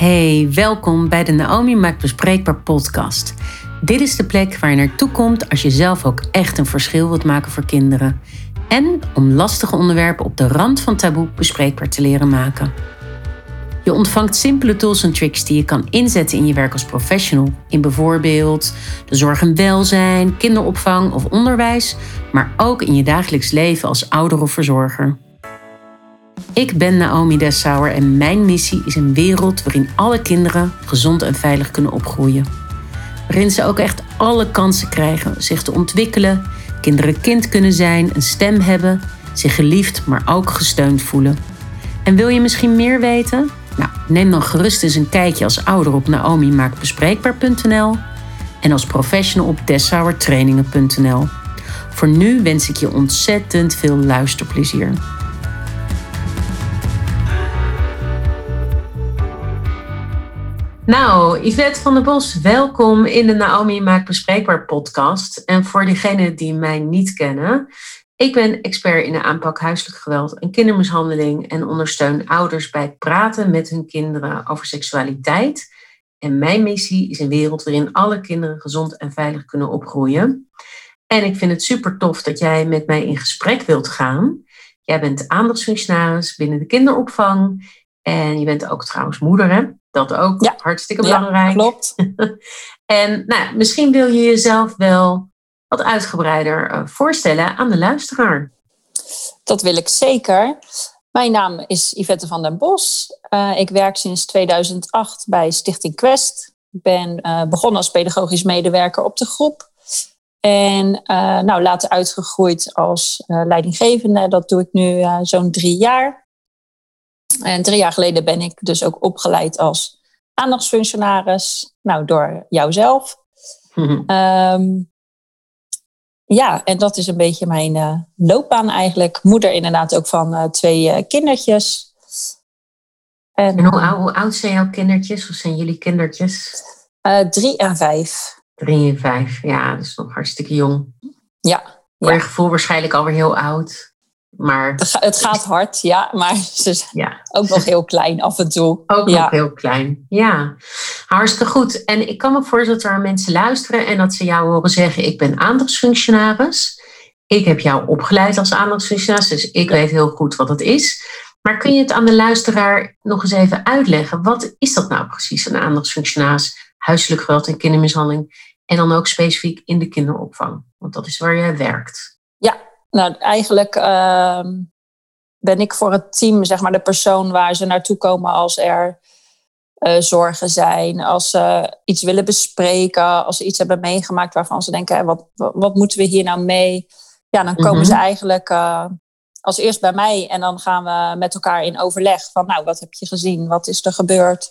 Hey, welkom bij de Naomi Maakt Bespreekbaar podcast. Dit is de plek waar je naartoe komt als je zelf ook echt een verschil wilt maken voor kinderen. En om lastige onderwerpen op de rand van taboe bespreekbaar te leren maken. Je ontvangt simpele tools en tricks die je kan inzetten in je werk als professional. In bijvoorbeeld de zorg en welzijn, kinderopvang of onderwijs, maar ook in je dagelijks leven als ouder of verzorger. Ik ben Naomi Dessauer en mijn missie is een wereld waarin alle kinderen gezond en veilig kunnen opgroeien. Waarin ze ook echt alle kansen krijgen zich te ontwikkelen, kinderen kind kunnen zijn, een stem hebben, zich geliefd maar ook gesteund voelen. En wil je misschien meer weten? Nou, neem dan gerust eens een kijkje als ouder op naomimaakbespreekbaar.nl en als professional op dessauertrainingen.nl. Voor nu wens ik je ontzettend veel luisterplezier. Nou, Yvette van der Bos, welkom in de Naomi Maakt Bespreekbaar podcast. En voor diegenen die mij niet kennen, ik ben expert in de aanpak huiselijk geweld en kindermishandeling en ondersteun ouders bij het praten met hun kinderen over seksualiteit. En mijn missie is een wereld waarin alle kinderen gezond en veilig kunnen opgroeien. En ik vind het super tof dat jij met mij in gesprek wilt gaan. Jij bent aandachtsfunctionaris binnen de kinderopvang en je bent ook trouwens moeder, hè? Dat ook ja. hartstikke belangrijk. Ja, klopt. en nou, misschien wil je jezelf wel wat uitgebreider uh, voorstellen aan de luisteraar. Dat wil ik zeker. Mijn naam is Yvette van den Bos. Uh, ik werk sinds 2008 bij Stichting Quest. Ik ben uh, begonnen als pedagogisch medewerker op de groep. En nou, later uitgegroeid als leidinggevende. Dat doe ik nu zo'n drie jaar. En drie jaar geleden ben ik dus ook opgeleid als aandachtsfunctionaris. Nou, door jouzelf. Mm ja, en dat is een beetje mijn uh, loopbaan eigenlijk. Moeder inderdaad ook van uh, twee uh, kindertjes. En, en hoe, hoe, oud zijn jouw kindertjes? Of zijn jullie kindertjes? drie en vijf. Drie en vijf, ja, dat is nog hartstikke jong. Ja. Voor ja. je gevoel waarschijnlijk alweer heel oud. Maar... Het gaat hard, ja, maar ze is ja. ook nog heel klein af en toe. Ook ja. nog heel klein, ja. Hartstikke goed. En ik kan me voorstellen dat er mensen luisteren en dat ze jou horen zeggen: Ik ben aandachtsfunctionaris. Ik heb jou opgeleid als aandachtsfunctionaris, dus ik weet heel goed wat het is. Maar kun je het aan de luisteraar nog eens even uitleggen? Wat is dat nou precies, een aandachtsfunctionaris, huiselijk geweld en kindermishandeling? En dan ook specifiek in de kinderopvang, want dat is waar jij werkt. Nou, eigenlijk uh, ben ik voor het team zeg maar, de persoon waar ze naartoe komen als er uh, zorgen zijn, als ze iets willen bespreken, als ze iets hebben meegemaakt waarvan ze denken, wat, wat moeten we hier nou mee? Ja, dan komen mm -hmm. ze eigenlijk uh, als eerst bij mij en dan gaan we met elkaar in overleg van, nou, wat heb je gezien? Wat is er gebeurd?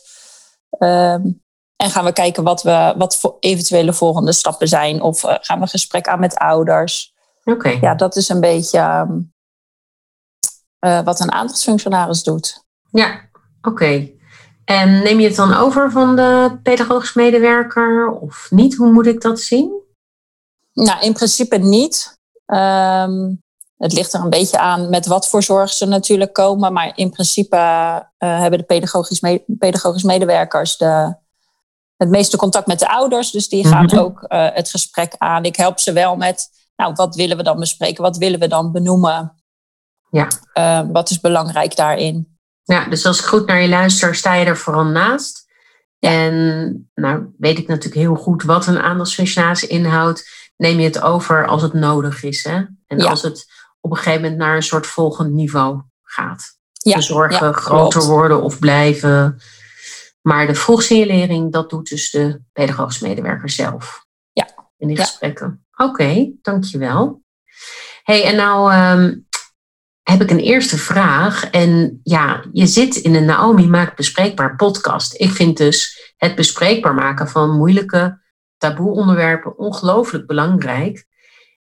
Um, en gaan we kijken wat, we, wat eventuele volgende stappen zijn. Of uh, gaan we gesprek aan met ouders. Okay. Ja, dat is een beetje uh, wat een aandachtsfunctionaris doet. Ja, oké. Okay. En neem je het dan over van de pedagogisch medewerker of niet? Hoe moet ik dat zien? Nou, in principe niet. Um, het ligt er een beetje aan met wat voor zorg ze natuurlijk komen. Maar in principe uh, hebben de pedagogisch, me pedagogisch medewerkers de, het meeste contact met de ouders. Dus die gaan mm -hmm. ook uh, het gesprek aan. Ik help ze wel met nou, wat willen we dan bespreken? Wat willen we dan benoemen? Ja. Uh, wat is belangrijk daarin? Ja, dus als ik goed naar je luister, sta je er vooral naast. Ja. En nou weet ik natuurlijk heel goed wat een aandachtsfunctionaris inhoudt. Neem je het over als het nodig is. Hè? En ja. als het op een gegeven moment naar een soort volgend niveau gaat. Ja. De zorgen ja, groter worden of blijven. Maar de vroegsignalering, dat doet dus de pedagogisch medewerker zelf. Ja. In die gesprekken. Oké, dankjewel. hey, en nou um, heb ik een eerste vraag. En ja, je zit in een Naomi Maakt Bespreekbaar podcast. Ik vind dus het bespreekbaar maken van moeilijke taboe-onderwerpen ongelooflijk belangrijk.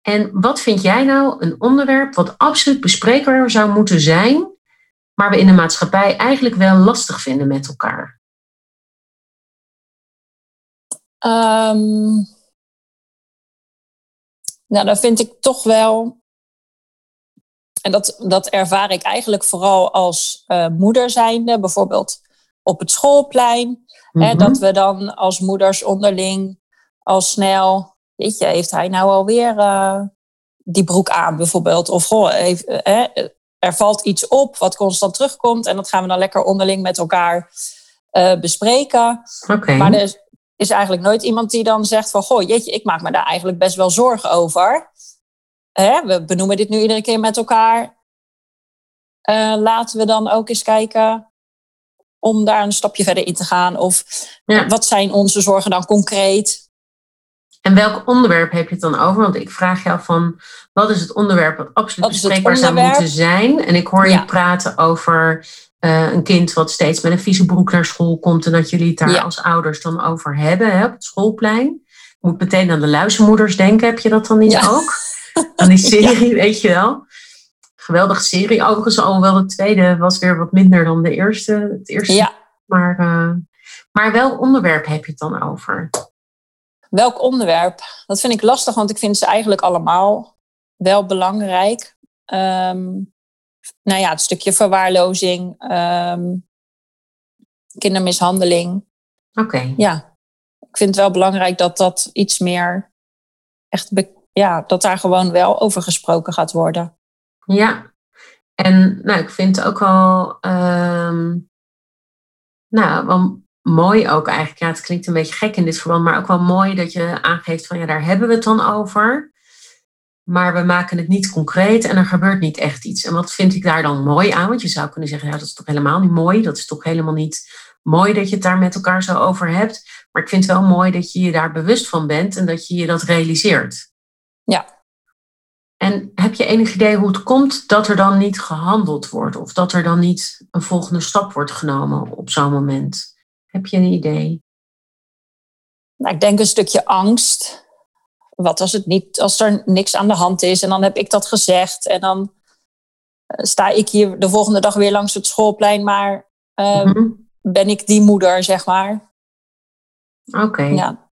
En wat vind jij nou een onderwerp wat absoluut bespreekbaar zou moeten zijn, maar we in de maatschappij eigenlijk wel lastig vinden met elkaar? Um... Nou, dan vind ik toch wel. En dat, dat ervaar ik eigenlijk vooral als uh, moeder zijnde. Bijvoorbeeld op het schoolplein. hè, Mhm. dat we dan als moeders onderling al snel, weet je, heeft hij nou alweer eh die broek aan bijvoorbeeld? Of goh, heeft, eh, eh, er valt iets op wat constant terugkomt en dat gaan we dan lekker onderling met elkaar eh, bespreken. Oké. Maar er is, eigenlijk nooit iemand die dan zegt van... Goh, jeetje, ik maak me daar eigenlijk best wel zorgen over. Hè, we benoemen dit nu iedere keer met elkaar. Eh, laten we dan ook eens kijken om daar een stapje verder in te gaan. Of Ja. wat zijn onze zorgen dan concreet? En welk onderwerp heb je het dan over? Want ik vraag jou van, wat is het onderwerp wat absoluut bespreekbaar zou moeten zijn? En ik hoor je praten over eh, een kind wat steeds met een vieze broek naar school komt en dat jullie het daar Ja. als ouders dan over hebben hè, op het schoolplein. Moet meteen aan de luizenmoeders denken. Heb je dat dan niet Ja. ook? Aan die serie, weet je wel? Geweldige serie. Overigens, alhoewel de tweede was weer wat minder dan de eerste. Het eerste Ja, maar, eh, maar welk onderwerp heb je het dan over? welk onderwerp? Dat vind ik lastig, want ik vind ze eigenlijk allemaal wel belangrijk. Ehm, nou ja, het stukje verwaarlozing, ehm, kindermishandeling. Oké. ja, ik vind het wel belangrijk dat dat iets meer echt, ja, dat daar gewoon wel over gesproken gaat worden. Ja, en nou, ik vind het ook wel, ehm, nou, wel mooi ook eigenlijk. Ja, het klinkt een beetje gek in dit verband, maar ook wel mooi dat je aangeeft van ja, daar hebben we het dan over. Maar we maken het niet concreet en er gebeurt niet echt iets. En wat vind ik daar dan mooi aan? Want je zou kunnen zeggen, ja, dat is toch helemaal niet mooi. Dat is toch helemaal niet mooi dat je het daar met elkaar zo over hebt. Maar ik vind het wel mooi dat je je daar bewust van bent en dat je je dat realiseert. Ja. En heb je enig idee hoe het komt dat er dan niet gehandeld wordt? Of dat er dan niet een volgende stap wordt genomen op zo'n moment? Heb je een idee? Nou, ik denk een stukje angst. Wat als, het niet, als er niks aan de hand is en dan heb ik dat gezegd en dan eh, sta ik hier de volgende dag weer langs het schoolplein, maar eh, Mhm. ben ik die moeder, zeg maar. Oké. Ja.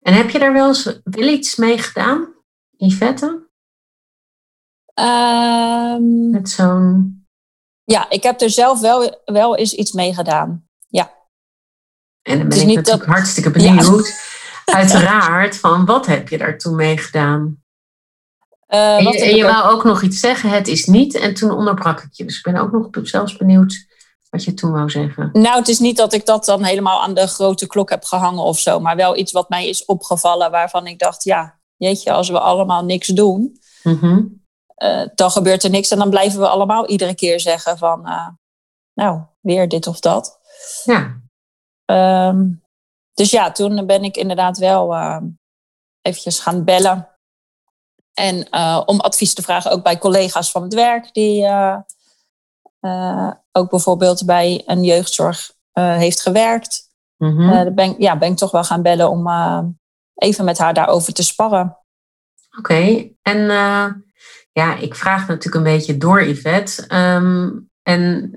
En heb je daar wel eens wel iets mee gedaan, Yvette? Ehm, Met zo'n. ja, ik heb er zelf wel, wel eens iets mee gedaan. En dan ben ik niet natuurlijk dat- hartstikke benieuwd. Uiteraard, van wat heb je daar toen mee gedaan? Eh, En je, en je wou ook nog iets zeggen, het is niet. En toen onderbrak ik je. Dus ik ben ook nog zelfs benieuwd wat je toen wou zeggen. Nou, het is niet dat ik dat dan helemaal aan de grote klok heb gehangen of zo, maar wel iets wat mij is opgevallen waarvan ik dacht, ja, jeetje, als we allemaal niks doen, Mhm. eh, dan gebeurt er niks en dan blijven we allemaal iedere keer zeggen van, eh, nou, weer dit of dat. Ja, Ehm, dus ja, toen ben ik inderdaad wel eh, eventjes gaan bellen. En eh, om advies te vragen, ook bij collega's van het werk, die eh, eh, ook bijvoorbeeld bij een jeugdzorg heeft gewerkt. Dan ben, ik- ja, ben ik toch wel gaan bellen om even met haar daarover te sparren. Oké, en ja, ik vraag natuurlijk een beetje door, Yvette. Ehm, en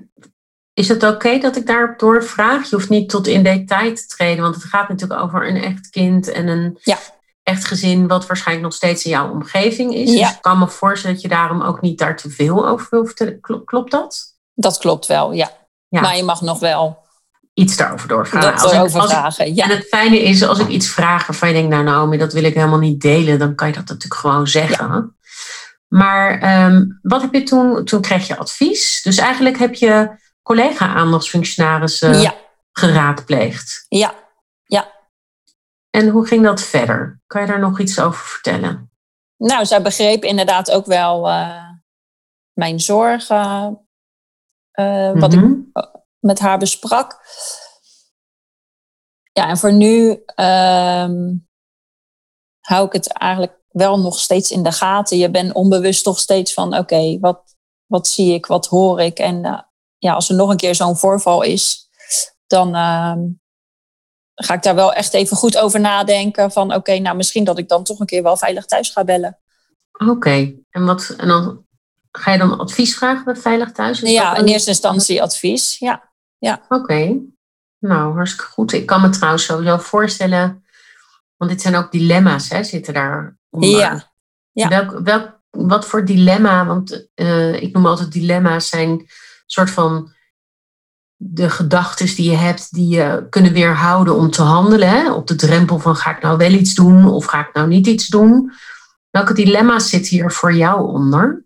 is het oké dat ik daarop doorvraag? Je hoeft niet tot in detail te treden, want het gaat natuurlijk over een echt kind en een Ja. echt gezin, wat waarschijnlijk nog steeds in jouw omgeving is. Ja. Dus ik kan me voorstellen dat je daarom ook niet daar te veel over vertellen. Kl- Klopt dat? Dat klopt wel, ja. Ja. Maar je mag nog wel Iets daarover doorvragen. Als ik- ik- vragen. Ja. En het fijne is, als ik iets vraag waarvan je denkt, nou Naomi, dat wil ik helemaal niet delen, dan kan je dat natuurlijk gewoon zeggen. Maar ehm, wat heb je toen, toen kreeg je advies. Dus eigenlijk heb je collega-aandachtsfunctionarissen ja, geraadpleegd. ja. En hoe ging dat verder? Kan je daar nog iets over vertellen? Nou, zij begreep inderdaad ook wel eh, mijn zorgen. eh, wat ik Mhm. met haar besprak. Ja, en voor nu ehm, hou ik het eigenlijk wel nog steeds in de gaten. Je bent onbewust toch steeds van, oké, wat, wat zie ik, wat hoor ik? En eh, ja, als er nog een keer zo'n voorval is, dan ehm, ga ik daar wel echt even goed over nadenken. Van, oké, nou misschien dat ik dan toch een keer wel veilig thuis ga bellen. Oké, en, wat, en dan ga je dan advies vragen bij Veilig Thuis? Is ja, in eerste instantie advies. Ja, Oké, nou hartstikke goed. Ik kan me trouwens sowieso voorstellen, want dit zijn ook dilemma's, hè, zitten daar onder. ja. Ja. Welk, welk, wat voor dilemma, want eh, ik noem altijd dilemma's zijn soort van de gedachten die je hebt, die je kunnen weerhouden om te handelen. Op de drempel van ga ik nou wel iets doen of ga ik nou niet iets doen? Welke dilemma's zitten hier voor jou onder?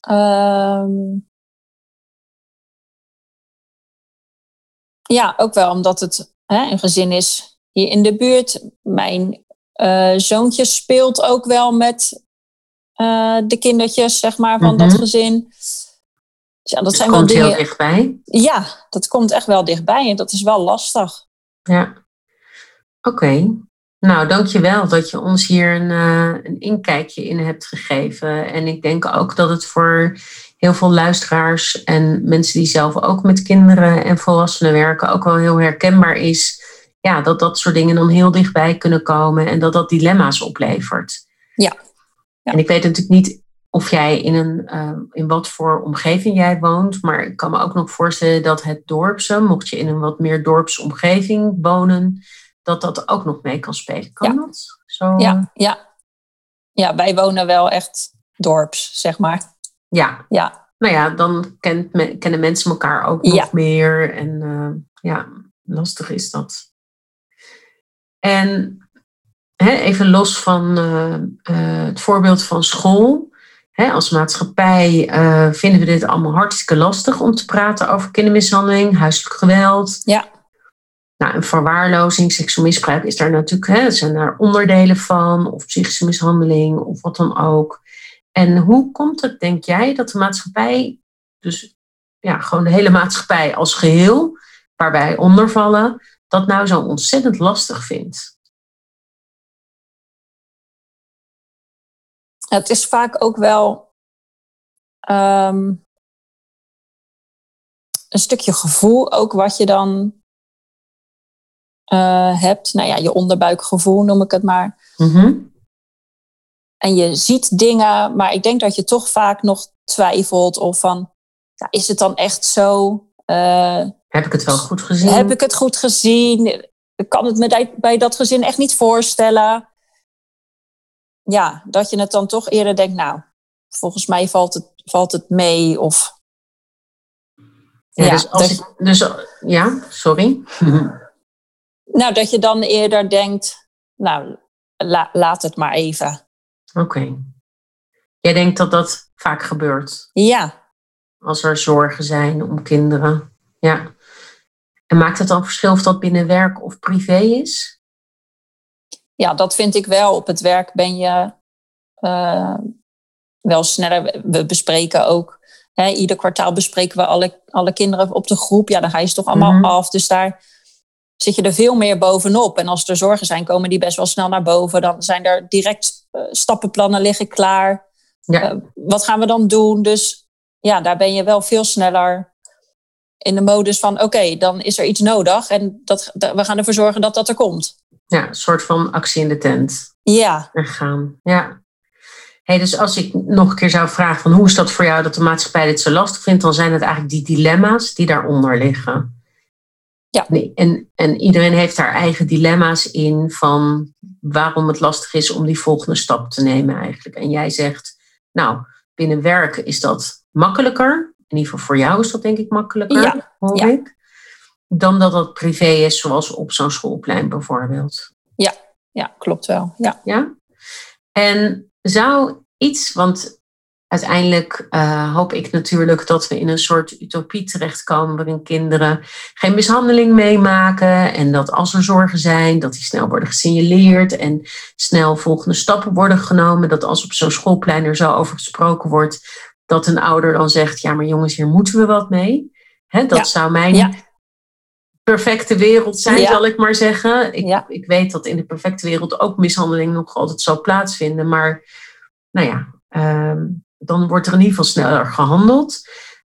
Ehm, ja, ook wel omdat het hè, een gezin is hier in de buurt. Mijn uh, zoontje speelt ook wel met uh, de kindertjes, zeg maar, van dat mhm. gezin. Dus ja, dat het zijn komt wel dingen. heel dichtbij. Ja, dat komt echt wel dichtbij en dat is wel lastig. Ja, oké. Nou, dankjewel dat je ons hier een, uh, een inkijkje in hebt gegeven. En ik denk ook dat het voor heel veel luisteraars en mensen die zelf ook met kinderen en volwassenen werken ook wel heel herkenbaar is. Ja, dat dat soort dingen dan heel dichtbij kunnen komen en dat dat dilemma's oplevert. Ja. Ja. En ik weet natuurlijk niet of jij in, een, uh, in wat voor omgeving jij woont, maar ik kan me ook nog voorstellen dat het dorpse, mocht je in een wat meer dorpsomgeving wonen, dat dat ook nog mee kan spelen. Kan dat? Zo... Ja, ja. ja, wij wonen wel echt dorps, zeg maar. Ja. ja. Nou ja, dan kent kennen mensen elkaar ook nog meer. En uh, ja, lastig is dat. En hè, even los van uh, uh, het voorbeeld van school. Hè, als maatschappij vinden we dit allemaal hartstikke lastig om te praten over kindermishandeling, huiselijk geweld. Ja. Nou, een verwaarlozing, seksueel misbruik is daar natuurlijk, hè, zijn daar onderdelen van, of psychische mishandeling, of wat dan ook. En hoe komt het, denk jij, dat de maatschappij, dus ja, gewoon de hele maatschappij als geheel, waar wij onder vallen, dat nou zo ontzettend lastig vindt? Het is vaak ook wel ehm, een stukje gevoel, ook wat je dan uh, hebt. Nou ja, je onderbuikgevoel noem ik het maar. Mhm. En je ziet dingen, maar ik denk dat je toch vaak nog twijfelt of van, ja, is het dan echt zo? Uh, heb ik het wel goed gezien? Heb ik het goed gezien? Ik kan het me bij dat gezin echt niet voorstellen. Ja, dat je het dan toch eerder denkt, nou, volgens mij valt het, valt het mee. Of, ja, ja dus, als dus, ik, dus ja, sorry. Nou, dat je dan eerder denkt, nou, laat het maar even. Oké. Jij denkt dat dat vaak gebeurt? Ja. Als er zorgen zijn om kinderen. Ja. En maakt het dan verschil of dat binnen werk of privé is? Ja, dat vind ik wel. Op het werk ben je uh, wel sneller. We bespreken ook. Hè, ieder kwartaal bespreken we alle, alle kinderen op de groep. Ja, dan ga je ze toch allemaal mhm. af. Dus daar zit je er veel meer bovenop. En als er zorgen zijn, komen die best wel snel naar boven. Dan zijn er direct uh, stappenplannen liggen klaar. Ja. Uh, wat gaan we dan doen? Dus ja, daar ben je wel veel sneller in de modus van... oké, dan is er iets nodig en dat, we gaan ervoor zorgen dat dat er komt. Ja, een soort van actie in de tent. Ja. En gaan, ja. Hey, dus als ik nog een keer zou vragen van hoe is dat voor jou dat de maatschappij dit zo lastig vindt, dan zijn het eigenlijk die dilemma's die daaronder liggen. Ja. Nee, en, en iedereen heeft daar eigen dilemma's in van waarom het lastig is om die volgende stap te nemen eigenlijk. En jij zegt, nou, binnen werk is dat makkelijker. In ieder geval voor jou is dat denk ik makkelijker, ja. hoor ja. ik. Dan dat dat privé is, zoals op zo'n schoolplein bijvoorbeeld. Ja, ja klopt wel. Ja. ja? En zou iets, want uiteindelijk uh, hoop ik natuurlijk dat we in een soort utopie terechtkomen waarin kinderen geen mishandeling meemaken en dat als er zorgen zijn, dat die snel worden gesignaleerd en snel volgende stappen worden genomen. Dat als op zo'n schoolplein er zo over gesproken wordt, dat een ouder dan zegt, ja maar jongens, hier moeten we wat mee. Dat zou mijn perfecte wereld zijn, zal ik maar zeggen. Ik, ik weet dat in de perfecte wereld ook mishandeling nog altijd zal plaatsvinden, maar nou ja, um, dan wordt er in ieder geval sneller gehandeld.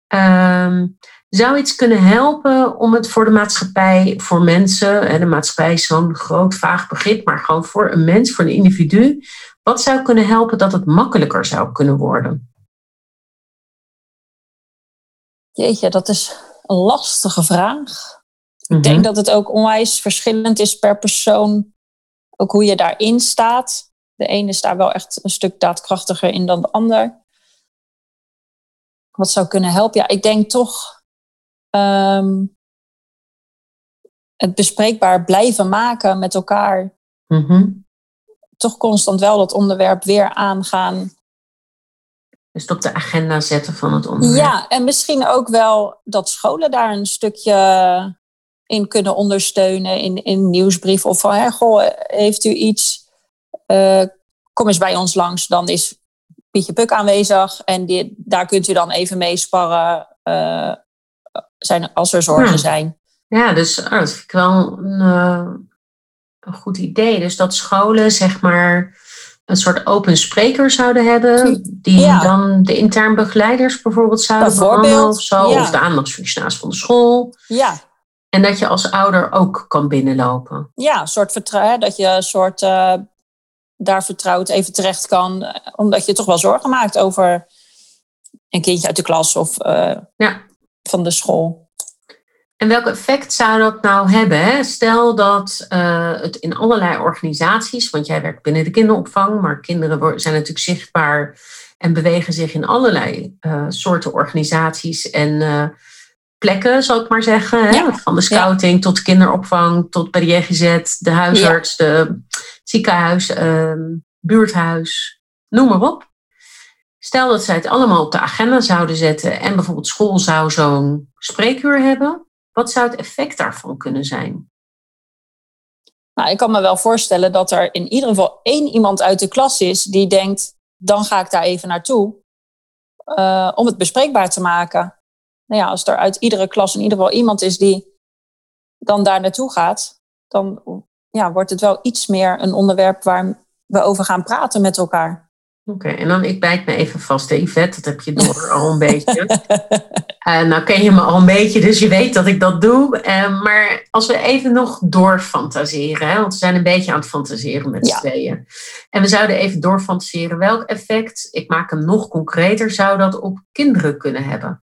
Ehm, zou iets kunnen helpen om het voor de maatschappij, voor mensen, en de maatschappij is zo'n groot vaag begrip, maar gewoon voor een mens, voor een individu, wat zou kunnen helpen dat het makkelijker zou kunnen worden? Jeetje, dat is een lastige vraag. Ik denk mhm. dat het ook onwijs verschillend is per persoon, ook hoe je daarin staat. De ene is daar wel echt een stuk daadkrachtiger in dan de ander. wat zou kunnen helpen? Ja, ik denk toch ehm, het bespreekbaar blijven maken met elkaar. Mhm. Toch constant wel dat onderwerp weer aangaan. Dus het op de agenda zetten van het onderwerp. Ja, en misschien ook wel dat scholen daar een stukje in kunnen ondersteunen in, in nieuwsbrief. Of van, hè, goh, heeft u iets? Eh, kom eens bij ons langs. Dan is Pietje Puk aanwezig. En die, daar kunt u dan even mee sparren eh, zijn, als er zorgen Ja. zijn. Ja, dus oh, dat vind ik wel een, eh, een goed idee. Dus dat scholen zeg maar een soort open spreker zouden hebben. Die Ja. dan de intern begeleiders bijvoorbeeld zouden behandelen of zo. ja. Of de aandachtsfunctionaris van de school. Ja, En dat je als ouder ook kan binnenlopen. ja soort vertrouwen. Dat je een soort eh, daar vertrouwd even terecht kan. eh, Omdat je toch wel zorgen maakt over een kindje uit de klas of eh, Ja. van de school. En welk effect zou dat nou hebben? Hè? Stel dat het in allerlei organisaties, want jij werkt binnen de kinderopvang, maar kinderen zijn natuurlijk zichtbaar en bewegen zich in allerlei soorten organisaties en plekken, zal ik maar zeggen. Hè? Ja. Van de scouting tot kinderopvang, tot bij de JGZ, de huisarts, de ziekenhuis, ehm, buurthuis, noem maar op. Stel dat zij het allemaal op de agenda zouden zetten en bijvoorbeeld school zou zo'n spreekuur hebben. Wat zou het effect daarvan kunnen zijn? Nou, ik kan me wel voorstellen dat er in ieder geval één iemand uit de klas is die denkt, dan ga ik daar even naartoe. eh, om het bespreekbaar te maken. Nou ja, als er uit iedere klas in ieder geval iemand is die dan daar naartoe gaat, dan ja, wordt het wel iets meer een onderwerp waar we over gaan praten met elkaar. Oké, en dan ik bijt me even vast, hè, Yvette, dat heb je door al een beetje. Eh, nou ken je me al een beetje, dus je weet dat ik dat doe. Eh, maar als we even nog doorfantaseren, hè, want we zijn een beetje aan het fantaseren met z'n Ja. tweeën. En we zouden even doorfantaseren welk effect, ik maak hem nog concreter, zou dat op kinderen kunnen hebben?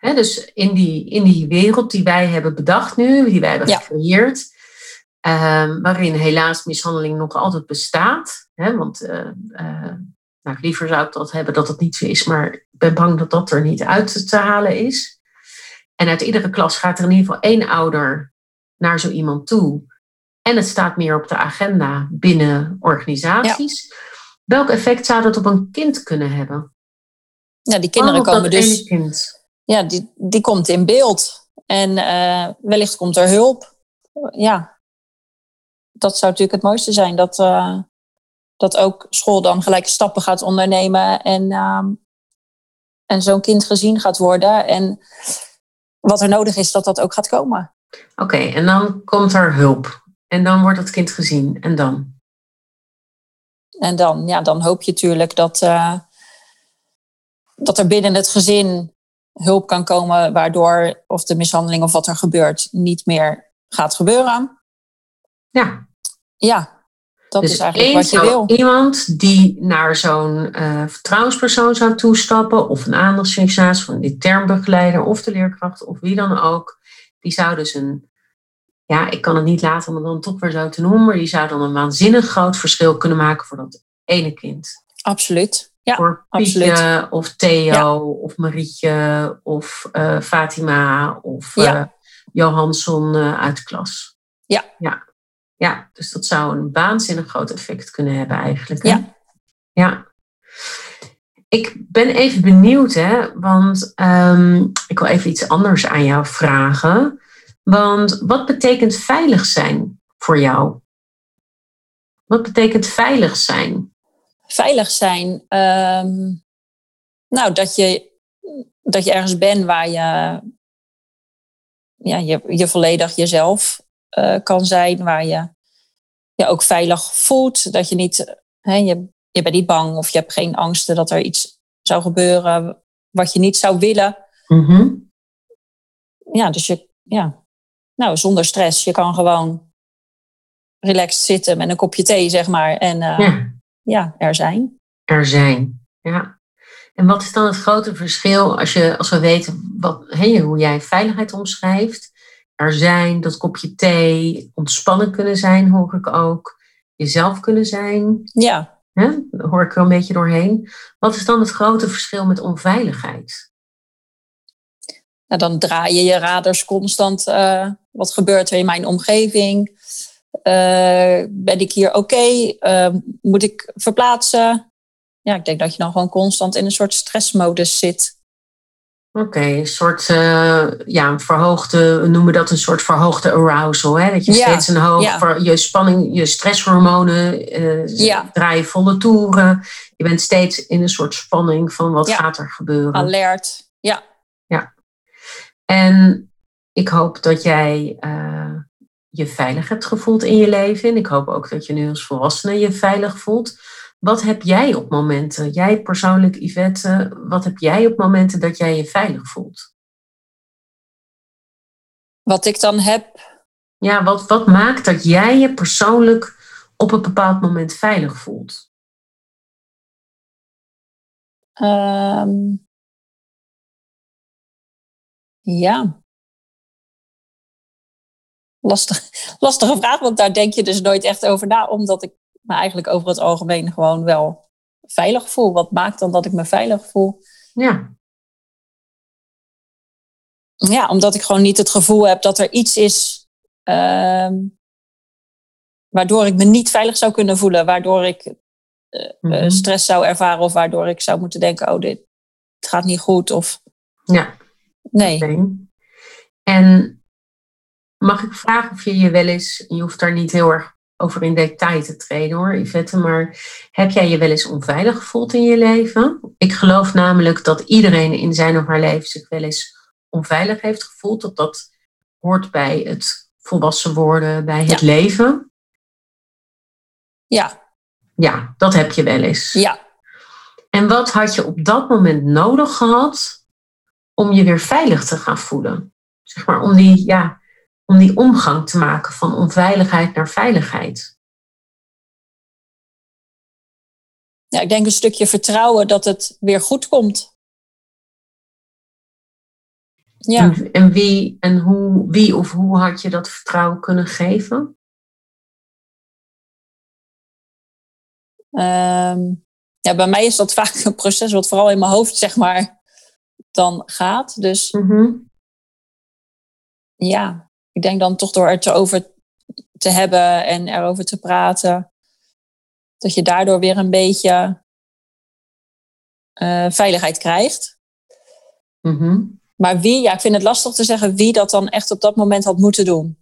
Dus in die, in die wereld die wij hebben bedacht nu, die wij hebben Ja. gecreëerd, ehm, waarin helaas mishandeling nog altijd bestaat. Want eh, eh, nou, liever zou ik dat hebben dat het niet zo is, maar ik ben bang dat dat er niet uit te halen is. En uit iedere klas gaat er in ieder geval één ouder naar zo iemand toe. En het staat meer op de agenda binnen organisaties. Welk effect zou dat op een kind kunnen hebben? Ja, die kinderen komen dus. kind. Ja, die, die komt in beeld. En eh, wellicht komt er hulp. Ja, dat zou natuurlijk het mooiste zijn. Dat, eh, dat ook school dan gelijk stappen gaat ondernemen. En, ehm, en zo'n kind gezien gaat worden. En wat er nodig is, dat dat ook gaat komen. Oké, en dan komt er hulp. En dan wordt het kind gezien. En dan? En dan, ja, dan hoop je natuurlijk dat, eh, dat er binnen het gezin hulp kan komen. Waardoor of de mishandeling of wat er gebeurt niet meer gaat gebeuren. Ja, Ja, dat dus is eigenlijk wat je wil. iemand die naar zo'n eh, vertrouwenspersoon zou toestappen, of een aandachtsfunctionaris, of een intern begeleider, of de leerkracht, of wie dan ook, die zou dus een, ja, ik kan het niet laten om het dan toch weer zo te noemen, maar die zou dan een waanzinnig groot verschil kunnen maken voor dat ene kind. Absoluut. Ja, voor Pietje, absoluut. of Theo, of Marietje, of eh, Fatima, of Ja. eh, Johansson eh, uit de klas. Ja. ja. Ja, dus dat zou een waanzinnig groot effect kunnen hebben eigenlijk. hè? Ja. Ja. Ik ben even benieuwd, hè, want ehm, ik wil even iets anders aan jou vragen. Want wat betekent veilig zijn voor jou? Wat betekent veilig zijn? Veilig zijn. ehm, nou, dat je, dat je ergens bent waar je, ja, je, je volledig jezelf eh, kan zijn. Waar je je ook veilig voelt. Dat je niet, hè, je, je bent niet bang of je hebt geen angsten dat er iets zou gebeuren wat je niet zou willen. Mhm. Ja, dus je, ja, nou, zonder stress. Je kan gewoon relaxed zitten met een kopje thee, zeg maar. En eh, Ja. Ja, er zijn. er zijn. Ja. En wat is dan het grote verschil als, je, als we weten wat, hoe jij veiligheid omschrijft? Er zijn, dat kopje thee, ontspannen kunnen zijn, hoor ik ook. Jezelf kunnen zijn, Ja, hè? daar hoor ik er een beetje doorheen. Wat is dan het grote verschil met onveiligheid? Nou, dan draai je je radars constant. Uh, wat gebeurt er in mijn omgeving? Uh, ben ik hier oké? Uh, moet ik verplaatsen? Ja, ik denk dat je dan gewoon constant in een soort stressmodus zit. Oké, een soort ja, verhoogde, we noemen dat een soort verhoogde arousal. Hè? Dat je steeds een hoog, ja. je spanning, je stresshormonen ja. draaien volle toeren. Je bent steeds in een soort spanning van wat gaat er gebeuren. Alert, ja. Ja. En ik hoop dat jij uh, je veilig hebt gevoeld in je leven. En ik hoop ook dat je nu als volwassene je veilig voelt. Wat heb jij op momenten, jij persoonlijk Yvette, wat heb jij op momenten dat jij je veilig voelt? Wat ik dan heb. Ja, wat, wat maakt dat jij je persoonlijk op een bepaald moment veilig voelt? Um, ja. Lastig, lastige vraag, want daar denk je dus nooit echt over na, omdat ik me eigenlijk over het algemeen gewoon wel veilig voel. Wat maakt dan dat ik me veilig voel? Ja. Ja, omdat ik gewoon niet het gevoel heb dat er iets is uh, waardoor ik me niet veilig zou kunnen voelen, waardoor ik uh, stress zou ervaren of waardoor ik zou moeten denken, oh, dit gaat niet goed. Of... Ja. Nee. En mag ik vragen of je je wel eens, je hoeft daar niet heel erg over in detail te treden hoor, Yvette, maar heb jij je wel eens onveilig gevoeld in je leven? Ik geloof namelijk dat iedereen in zijn of haar leven zich wel eens onveilig heeft gevoeld. Dat dat hoort bij het volwassen worden, bij het leven. Ja. Ja, dat heb je wel eens. Ja. En wat had je op dat moment nodig gehad om je weer veilig te gaan voelen? Zeg maar om die, ja, om die omgang te maken van onveiligheid naar veiligheid. Ja, ik denk een stukje vertrouwen dat het weer goed komt. Ja. En, en, wie, en hoe, wie of hoe had je dat vertrouwen kunnen geven? Um, ja, bij mij is dat vaak een proces wat vooral in mijn hoofd, zeg maar, dan gaat. Dus mm ja, ik denk dan toch door het erover te hebben en erover te praten, dat je daardoor weer een beetje uh, veiligheid krijgt. Mm Maar wie, ja, ik vind het lastig te zeggen wie dat dan echt op dat moment had moeten doen.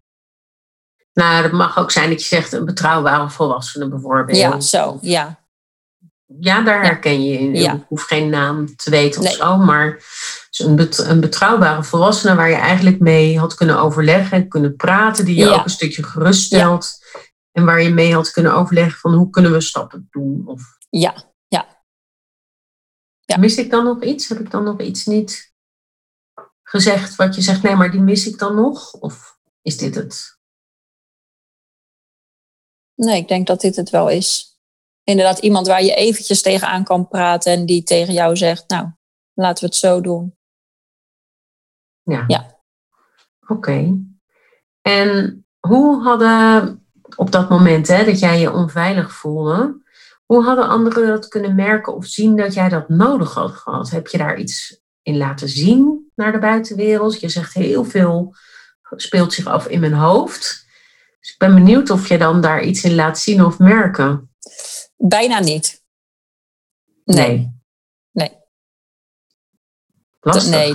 Nou, dat mag ook zijn dat je zegt een betrouwbare volwassene bijvoorbeeld. Ja, zo, ja. Ja, daar herken je in. Ik hoef geen naam te weten of zo, maar een, een betrouwbare volwassene waar je eigenlijk mee had kunnen overleggen en kunnen praten, die je ook een stukje geruststelt. En waar je mee had kunnen overleggen van hoe kunnen we stappen doen. Of... Ja, ja. ja. Mis ik dan nog iets? Heb ik dan nog iets niet gezegd wat je zegt, nee, maar die mis ik dan nog? Of is dit het? Nee, ik denk dat dit het wel is inderdaad iemand waar je eventjes tegenaan kan praten en die tegen jou zegt, nou, laten we het zo doen. Ja. ja. Oké. En hoe hadden op dat moment hè, dat jij je onveilig voelde, hoe hadden anderen dat kunnen merken of zien dat jij dat nodig had gehad? Heb je daar iets in laten zien naar de buitenwereld? Je zegt heel veel speelt zich af in mijn hoofd. Dus ik ben benieuwd of je dan daar iets in laat zien of merken. Bijna niet. Nee. Nee. Lastig. Nee.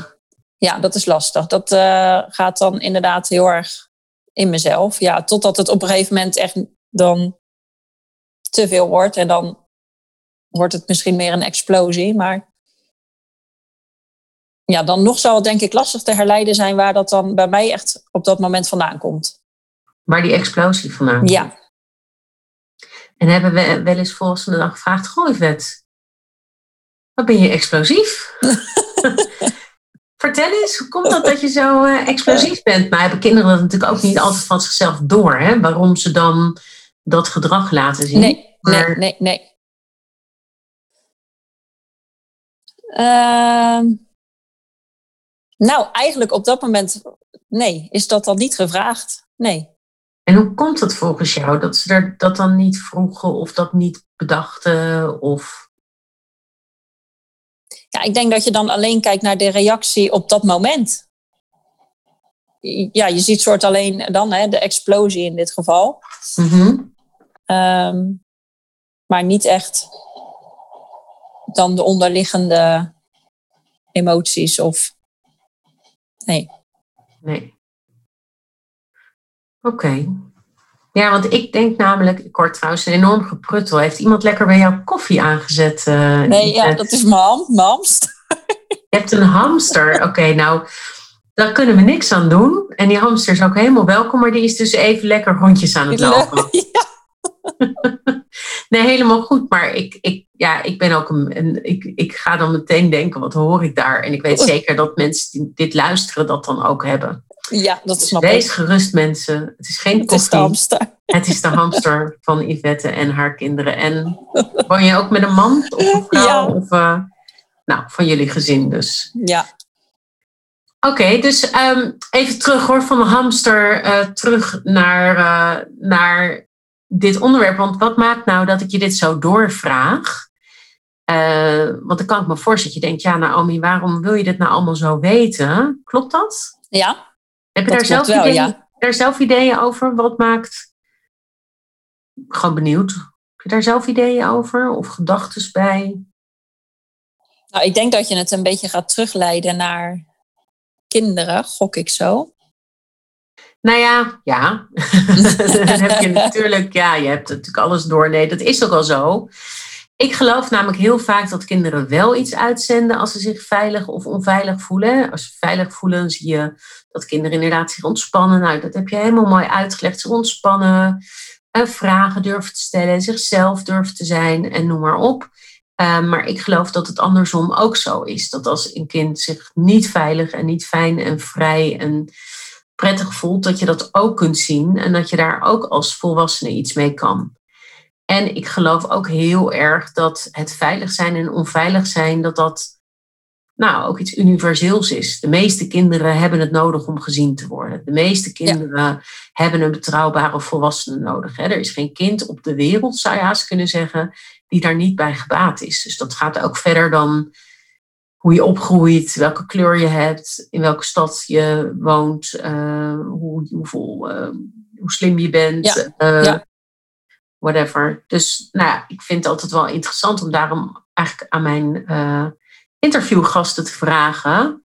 Ja, dat is lastig. Dat uh, gaat dan inderdaad heel erg in mezelf. Ja, totdat het op een gegeven moment echt dan te veel wordt. En dan wordt het misschien meer een explosie. Maar ja, dan nog zal het denk ik lastig te herleiden zijn waar dat dan bij mij echt op dat moment vandaan komt. Waar die explosie vandaan komt? Ja. En hebben we wel eens volwassenen dan gevraagd: Goh, Yvette, wat ben je explosief? Vertel eens, hoe komt dat dat je zo uh, explosief bent? Maar hebben kinderen dat natuurlijk ook niet altijd van zichzelf door, hè? waarom ze dan dat gedrag laten zien? Nee, maar... nee, nee, nee. Uh, nou, eigenlijk op dat moment, nee, is dat dan niet gevraagd. Nee. En hoe komt het volgens jou dat ze er dat dan niet vroegen of dat niet bedachten? Of... Ja, ik denk dat je dan alleen kijkt naar de reactie op dat moment. ja, je ziet soort alleen dan hè, de explosie in dit geval. Ehm, maar niet echt dan de onderliggende emoties of. Nee. Nee. Oké. Ja, want ik denk namelijk, ik hoor trouwens een enorm gepruttel. Heeft iemand lekker bij jou koffie aangezet? Uh, nee, ja, dat is mijn, ham, mijn hamster. Je hebt een hamster. Oké, nou, daar kunnen we niks aan doen. En die hamster is ook helemaal welkom, maar die is dus even lekker rondjes aan het lopen. Ja. nee, helemaal goed. Maar ik, ik, ja, ik ben ook een. een ik, ik ga dan meteen denken: wat hoor ik daar? En ik weet zeker dat mensen die dit luisteren dat dan ook hebben. Ja, dat dus snap wees gerust, mensen. Het is geen koffie. Het is de hamster. Het is de hamster van Yvette en haar kinderen. En woon je ook met een man of een vrouw? Ja. Of, uh, nou, van jullie gezin dus. Ja. Oké, okay, dus um, even terug hoor, van de hamster uh, terug naar, uh, naar dit onderwerp. Want wat maakt nou dat ik je dit zo doorvraag? Uh, want dan kan ik me voorstellen dat je denkt, ja Naomi, waarom wil je dit nou allemaal zo weten? Klopt dat? Ja. Heb je daar zelf, wel, ideeën, ja. daar zelf ideeën over? Wat maakt... Gewoon benieuwd. Heb je daar zelf ideeën over? Of gedachten bij? Nou, ik denk dat je het een beetje gaat terugleiden naar kinderen, gok ik zo. Nou ja, ja. Dan heb je natuurlijk, ja, je hebt natuurlijk alles door. Nee, dat is ook al zo. Ik geloof namelijk heel vaak dat kinderen wel iets uitzenden als ze zich veilig of onveilig voelen. Als ze veilig voelen, zie je dat kinderen inderdaad zich ontspannen. Nou, dat heb je helemaal mooi uitgelegd. Zich ontspannen, vragen durven te stellen, zichzelf durven te zijn en noem maar op. Uh, maar ik geloof dat het andersom ook zo is. Dat als een kind zich niet veilig en niet fijn en vrij en prettig voelt, dat je dat ook kunt zien en dat je daar ook als volwassene iets mee kan. En ik geloof ook heel erg dat het veilig zijn en onveilig zijn, dat dat nou ook iets universeels is. De meeste kinderen hebben het nodig om gezien te worden. De meeste kinderen ja. hebben een betrouwbare volwassene nodig. Er is geen kind op de wereld, zou je haast kunnen zeggen, die daar niet bij gebaat is. Dus dat gaat ook verder dan hoe je opgroeit, welke kleur je hebt, in welke stad je woont, uh, hoe, hoeveel, uh, hoe slim je bent, ja. Uh, ja. Whatever. Dus nou ja, ik vind het altijd wel interessant om daarom eigenlijk aan mijn interviewgasten te vragen.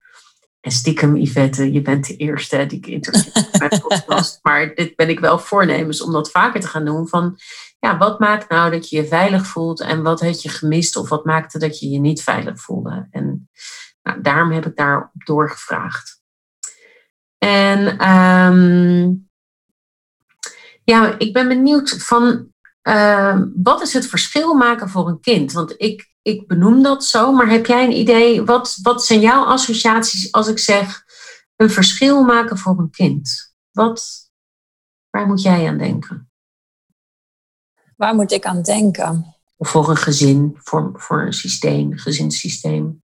En stiekem, Yvette, je bent de eerste die ik interview podcast. Maar dit ben ik wel voornemens om dat vaker te gaan doen. Van, ja, wat maakt nou dat je je veilig voelt en wat heb je gemist of wat maakte dat je je niet veilig voelde? En nou, daarom heb ik daarop doorgevraagd. En um, ja, ik ben benieuwd van uh, wat is het verschil maken voor een kind? Want ik, ik benoem dat zo, maar heb jij een idee? Wat, wat zijn jouw associaties als ik zeg een verschil maken voor een kind? Wat, waar moet jij aan denken? Waar moet ik aan denken? Of voor een gezin, voor, voor een systeem, gezinssysteem.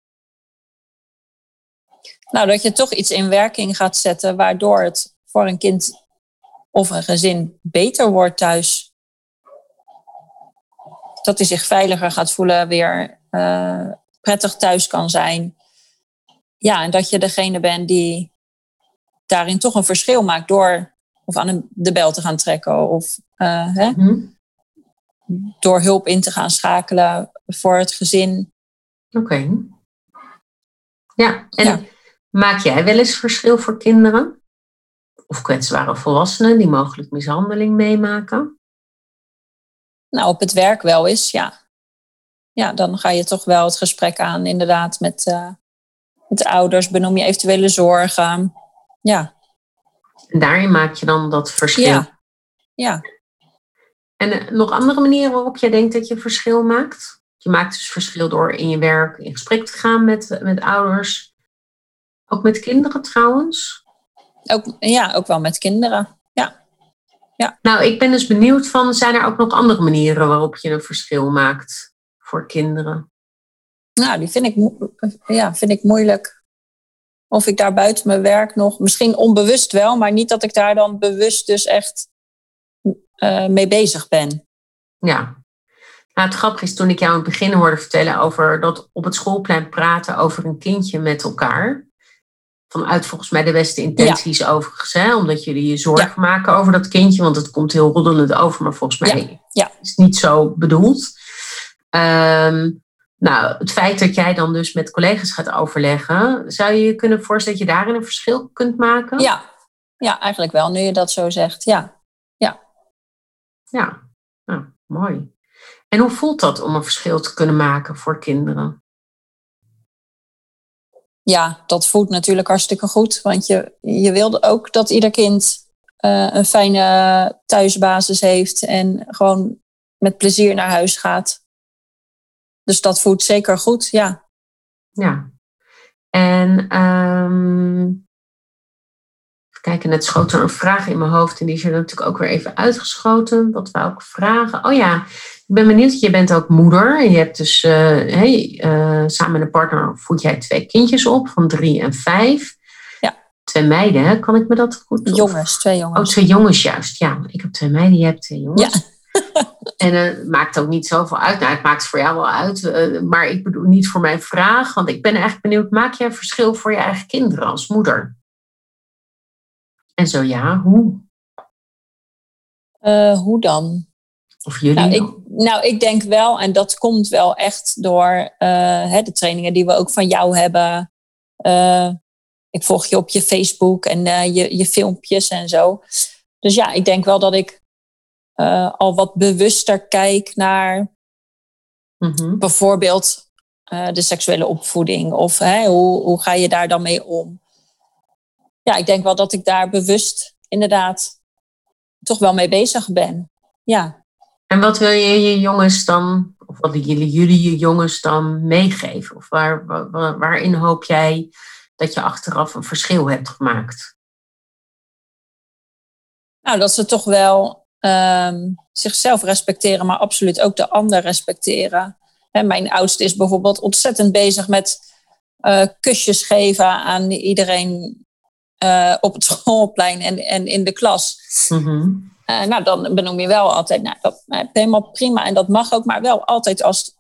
Nou, dat je toch iets in werking gaat zetten waardoor het voor een kind of een gezin beter wordt thuis. Dat hij zich veiliger gaat voelen, weer uh, prettig thuis kan zijn. Ja, en dat je degene bent die daarin toch een verschil maakt door of aan de bel te gaan trekken of uh, hè, Mm-hmm. door hulp in te gaan schakelen voor het gezin. Oké. Okay. Ja, en Ja. maak jij wel eens verschil voor kinderen? Of kwetsbare volwassenen die mogelijk mishandeling meemaken? Nou, op het werk wel eens, ja. Ja, dan ga je toch wel het gesprek aan, inderdaad, met, uh, met de ouders. Benoem je eventuele zorgen. Ja, En daarin maak je dan dat verschil. ja. Ja, En eh, nog andere manieren waarop jij denkt dat je verschil maakt? Je maakt dus verschil door in je werk in gesprek te gaan met, met ouders. Ook met kinderen trouwens. ook, ja, ook wel met kinderen. Ja, Nou, ik ben dus benieuwd van, zijn er ook nog andere manieren waarop je een verschil maakt voor kinderen? nou, die vind ik, ja, vind ik moeilijk. Of ik daar buiten mijn werk nog, misschien onbewust wel, maar niet dat ik daar dan bewust dus echt eh, mee bezig ben. Ja. Nou, het grappige is toen ik jou in het begin hoorde vertellen over dat op het schoolplein praten over een kindje met elkaar. Vanuit volgens mij de beste intenties overigens. Hè? Omdat jullie je zorgen maken over dat kindje. Want het komt heel roddelend over. Maar volgens mij is het niet zo bedoeld. Um, nou, het feit dat jij dan dus met collega's gaat overleggen, zou je je kunnen voorstellen dat je daarin een verschil kunt maken? Ja, ja eigenlijk wel, nu je dat zo zegt. Ja, ja. Ja, nou, mooi. En hoe voelt dat om een verschil te kunnen maken voor kinderen? Ja, dat voelt natuurlijk hartstikke goed. Want je, je wilde ook dat ieder kind uh, een fijne thuisbasis heeft en gewoon met plezier naar huis gaat. Dus dat voelt zeker goed, ja. Ja. En um, kijken, net schoot er een vraag in mijn hoofd en die is er natuurlijk ook weer even uitgeschoten. Wat wou ik vragen? Oh ja, ik ben benieuwd, je bent ook moeder. En je hebt dus, uh, hey, uh, samen met een partner voed jij twee kindjes op van drie en vijf. Ja. Twee meiden, hè? kan ik me dat goed? Jongens, twee jongens. Oh, twee jongens juist. Ja, ik heb twee meiden, je hebt twee jongens. Ja. en het uh, maakt ook niet zoveel uit. Nou, het maakt voor jou wel uit. Uh, maar ik bedoel niet voor mijn vraag. Want ik ben eigenlijk benieuwd, maak jij een verschil voor je eigen kinderen als moeder? En zo ja, hoe? Uh, hoe dan? Of jullie? Nou ik, nou, ik denk wel, en dat komt wel echt door hè, de trainingen die we ook van jou hebben. ik volg je op je Facebook en je, je filmpjes en zo. Dus ja, ik denk wel dat ik al wat bewuster kijk naar mm-hmm. bijvoorbeeld de seksuele opvoeding of hè, hoe, hoe ga je daar dan mee om? Ja, ik denk wel dat ik daar bewust inderdaad toch wel mee bezig ben. Ja. En wat wil je je jongens dan, of wat willen jullie je jongens dan meegeven? Of waar, waar, waarin hoop jij dat je achteraf een verschil hebt gemaakt? Nou, dat ze toch wel um, zichzelf respecteren, maar absoluut ook de ander respecteren. En mijn oudste is bijvoorbeeld ontzettend bezig met uh, kusjes geven aan iedereen uh, op het schoolplein en, en in de klas. Mm-hmm. Uh, nou, dan benoem je wel altijd, nou, dat is helemaal prima en dat mag ook, maar wel altijd als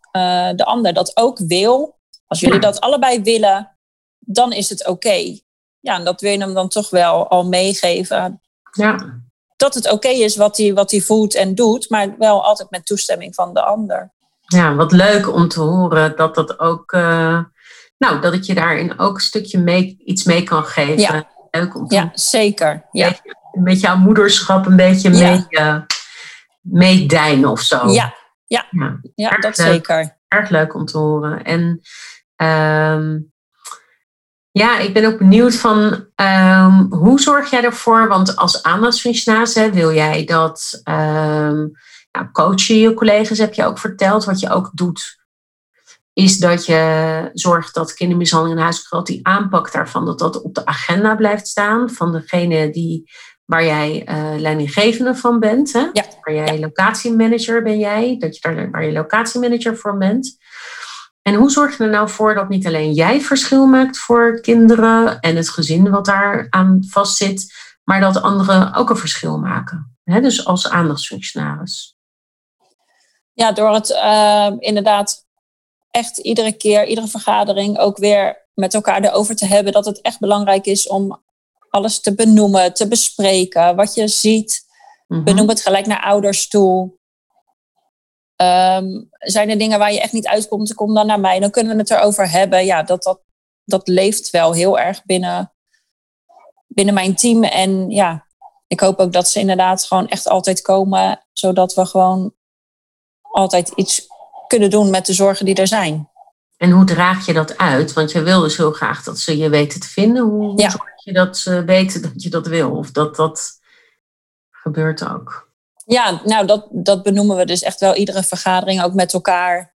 de ander dat ook wil. Als jullie dat allebei willen, dan is het oké. Ja, en dat wil je hem dan toch wel al meegeven. Ja dat het oké is wat hij wat voelt en doet, maar wel altijd met toestemming van de ander. Ja, wat leuk om te horen dat dat ook, uh, nou, dat ik je daarin ook een stukje mee, iets mee kan geven. Ja, leuk om te ja zeker. Ja. Met jouw moederschap een beetje mee, uh, meedijnen of zo. Ja, ja, ja. dat zeker. Erg leuk om te horen. En um, ja, ik ben ook benieuwd van um, hoe zorg jij ervoor? Want als aandachtsfunctionaris wil jij dat um, nou, coachen je collega's, heb je ook verteld. Wat je ook doet, is dat je zorgt dat kindermishandeling en huisgeweld, die aanpak daarvan, dat dat op de agenda blijft staan van degene die, waar jij uh, leidinggevende van bent. Hè? Ja. Waar jij locatiemanager ben jij, dat je daar, waar je locatiemanager voor bent. En hoe zorg je er nou voor dat niet alleen jij verschil maakt voor kinderen en het gezin wat daar aan vastzit, maar dat anderen ook een verschil maken? dus als aandachtsfunctionaris. Ja, door het uh, inderdaad echt iedere keer, iedere vergadering ook weer met elkaar erover te hebben dat het echt belangrijk is om alles te benoemen, te bespreken, wat je ziet. Mm Benoem het gelijk naar ouders toe. Um, zijn er dingen waar je echt niet uitkomt, kom dan naar mij. Dan kunnen we het erover hebben. Ja, dat, dat, dat leeft wel heel erg binnen, binnen mijn team. En ja, ik hoop ook dat ze inderdaad gewoon echt altijd komen. Zodat we gewoon altijd iets kunnen doen met de zorgen die er zijn. En hoe draag je dat uit? Want je wil dus heel graag dat ze je weten te vinden. Hoe, zorg je dat ze weten dat je dat wil? Of dat dat gebeurt ook? Ja, nou, dat, dat benoemen we dus echt wel iedere vergadering ook met elkaar.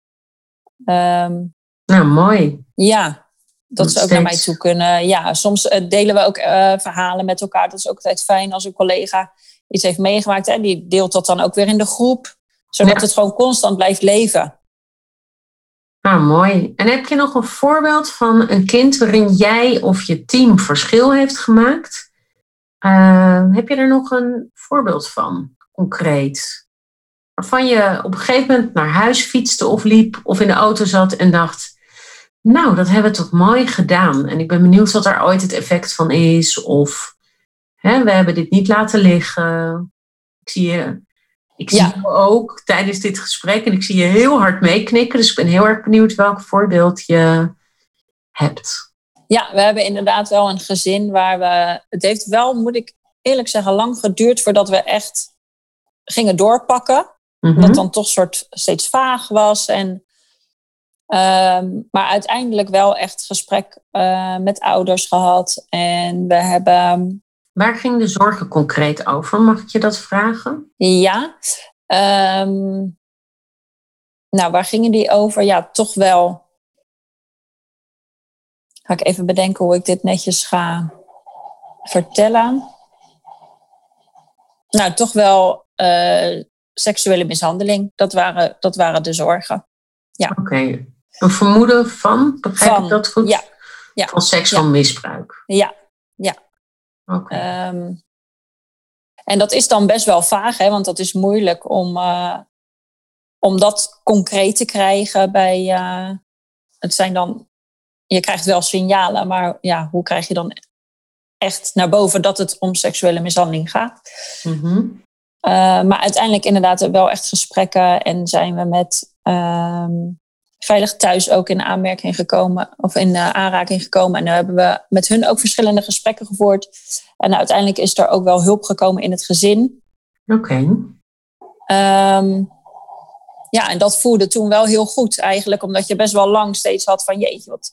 Um, nou, mooi. Ja, dat ze ook naar mij toe kunnen. Ja, soms eh, delen we ook uh, verhalen met elkaar. Dat is ook altijd fijn als een collega iets heeft meegemaakt. Hè, die deelt dat dan ook weer in de groep. Zodat het gewoon constant blijft leven. Nou, mooi. En heb je nog een voorbeeld van een kind waarin jij of je team verschil heeft gemaakt? Uh, heb je er nog een voorbeeld van? concreet. Waarvan je op een gegeven moment naar huis fietste of liep of in de auto zat en dacht: Nou, dat hebben we toch mooi gedaan. En ik ben benieuwd wat er ooit het effect van is. Of hè, we hebben dit niet laten liggen. Ik zie je, ik zie je ook tijdens dit gesprek en ik zie je heel hard meeknikken. Dus ik ben heel erg benieuwd welk voorbeeld je hebt. Ja, we hebben inderdaad wel een gezin waar we. Het heeft wel, moet ik eerlijk zeggen, lang geduurd voordat we echt gingen doorpakken. Mm Dat dan toch soort steeds vaag was. En Ehm, maar uiteindelijk wel echt gesprek uh, met ouders gehad. En we hebben. Waar ging de zorgen concreet over? Mag ik je dat vragen? Ja. Um, nou, waar gingen die over? Ja, toch wel. Ga ik even bedenken hoe ik dit netjes ga vertellen. Nou, toch wel uh, seksuele mishandeling. Dat waren, dat waren de zorgen. Ja. Oké. Een vermoeden van, begrijp van, ik dat goed? Ja. ja. Van seksueel misbruik? Ja, ja. Ehm, en dat is dan best wel vaag, hè, want dat is moeilijk om, uh, om dat concreet te krijgen bij. Uh, het zijn dan. Je krijgt wel signalen, maar ja, hoe krijg je dan echt naar boven dat het om seksuele mishandeling gaat? Mm uh, maar uiteindelijk inderdaad wel echt gesprekken en zijn we met ehm, veilig thuis ook in aanmerking gekomen of in uh, aanraking gekomen. En dan hebben we met hun ook verschillende gesprekken gevoerd. En uiteindelijk is er ook wel hulp gekomen in het gezin. Oké. Ehm, ja, en dat voelde toen wel heel goed eigenlijk, omdat je best wel lang steeds had van jeetje, wat,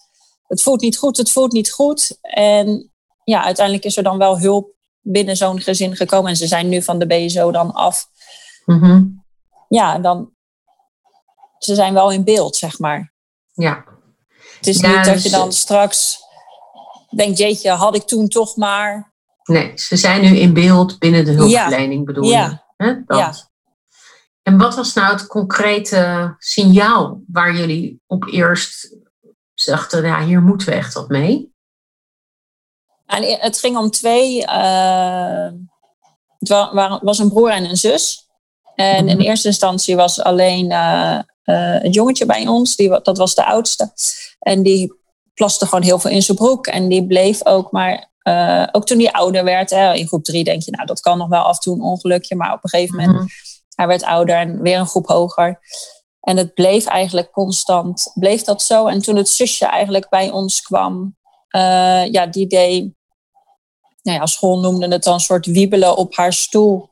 het voelt niet goed, het voelt niet goed. En ja, uiteindelijk is er dan wel hulp binnen zo'n gezin gekomen. En ze zijn nu van de BSO dan af. Mm Ja, en dan ze zijn wel in beeld, zeg maar. Ja. Het is niet dat je dan straks denkt, jeetje, had ik toen toch maar. Nee, ze zijn nu in beeld binnen de hulpverlening, bedoel je? Dat. Ja. En wat was nou het concrete signaal waar jullie op eerst dachten, ja, hier moeten we echt wat mee? En het ging om twee. Uh, het was een broer en een zus. En in mhm. eerste instantie was alleen uh, uh, een jongetje bij ons, die, dat was de oudste. En die plaste gewoon heel veel in zijn broek. En die bleef ook maar, uh, ook toen hij ouder werd, hè, in groep drie denk je, nou dat kan nog wel af en toe een ongelukje. Maar op een gegeven moment, mm hij werd ouder en weer een groep hoger. En het bleef eigenlijk constant, bleef dat zo. En toen het zusje eigenlijk bij ons kwam, uh, ja, die deed, nou ja, school noemde het dan een soort wiebelen op haar stoel.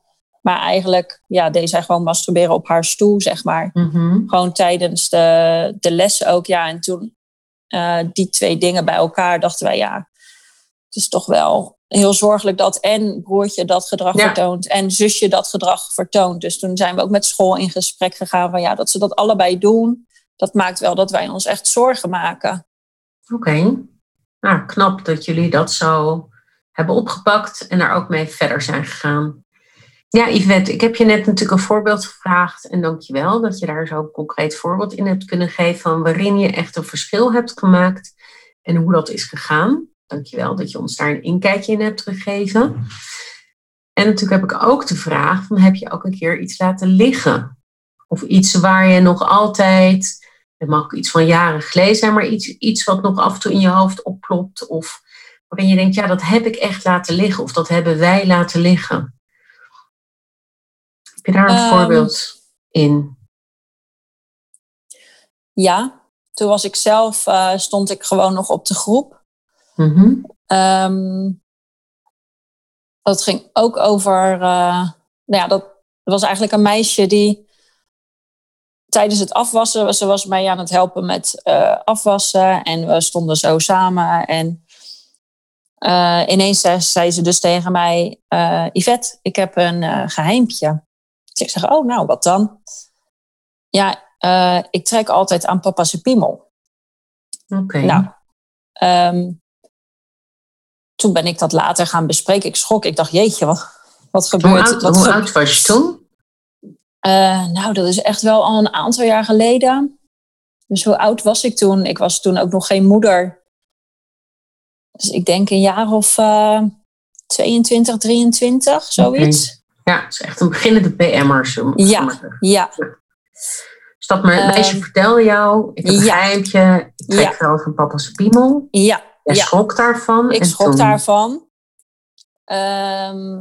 Maar eigenlijk ja, deed zij gewoon masturberen op haar stoel, zeg maar. Mhm. Gewoon tijdens de, de lessen ook. Ja, en toen uh, die twee dingen bij elkaar dachten wij, ja, het is toch wel heel zorgelijk dat en broertje dat gedrag vertoont en zusje dat gedrag vertoont. Dus toen zijn we ook met school in gesprek gegaan van ja, dat ze dat allebei doen. Dat maakt wel dat wij ons echt zorgen maken. Oké. Nou, knap dat jullie dat zo hebben opgepakt en daar ook mee verder zijn gegaan. Ja, Yvette, ik heb je net natuurlijk een voorbeeld gevraagd. En dankjewel dat je daar zo een concreet voorbeeld in hebt kunnen geven. Van waarin je echt een verschil hebt gemaakt. En hoe dat is gegaan. Dankjewel dat je ons daar een inkijkje in hebt gegeven. En natuurlijk heb ik ook de vraag: van, heb je ook een keer iets laten liggen? Of iets waar je nog altijd. Het mag ook iets van jaren geleden zijn, maar iets, iets wat nog af en toe in je hoofd opklopt. Of waarin je denkt, ja, dat heb ik echt laten liggen. Of dat hebben wij laten liggen je daar een ehm, voorbeeld in? Ja, toen was ik zelf, uh, stond ik gewoon nog op de groep. Mm dat ging ook over, uh, nou ja, dat was eigenlijk een meisje die tijdens het afwassen, ze was mij aan het helpen met uh, afwassen en we stonden zo samen en ineens zei ze dus tegen mij, Yvette, ik heb een geheimpje. Dus ik zeg, oh nou, wat dan? Ja, uh, ik trek altijd aan papa's piemel. Oké. Nou, um, toen ben ik dat later gaan bespreken. Ik schrok, ik dacht, jeetje, wat, wat gebeurt er? Hoe, oud was je toen? Uh, nou, dat is echt wel al een aantal jaar geleden. Dus hoe oud was ik toen? Ik was toen ook nog geen moeder. Dus ik denk een jaar of uh, 22, 23, zoiets. Ja, het is echt een beginnende PM'er. Ja, ja. dat meisje uh, vertelde jou, ik heb een ja. geheimtje, ik trek ja. erover papa's piemel. Ja. Jij ja. schrok daarvan. Ik schrok toen, daarvan. Ehm,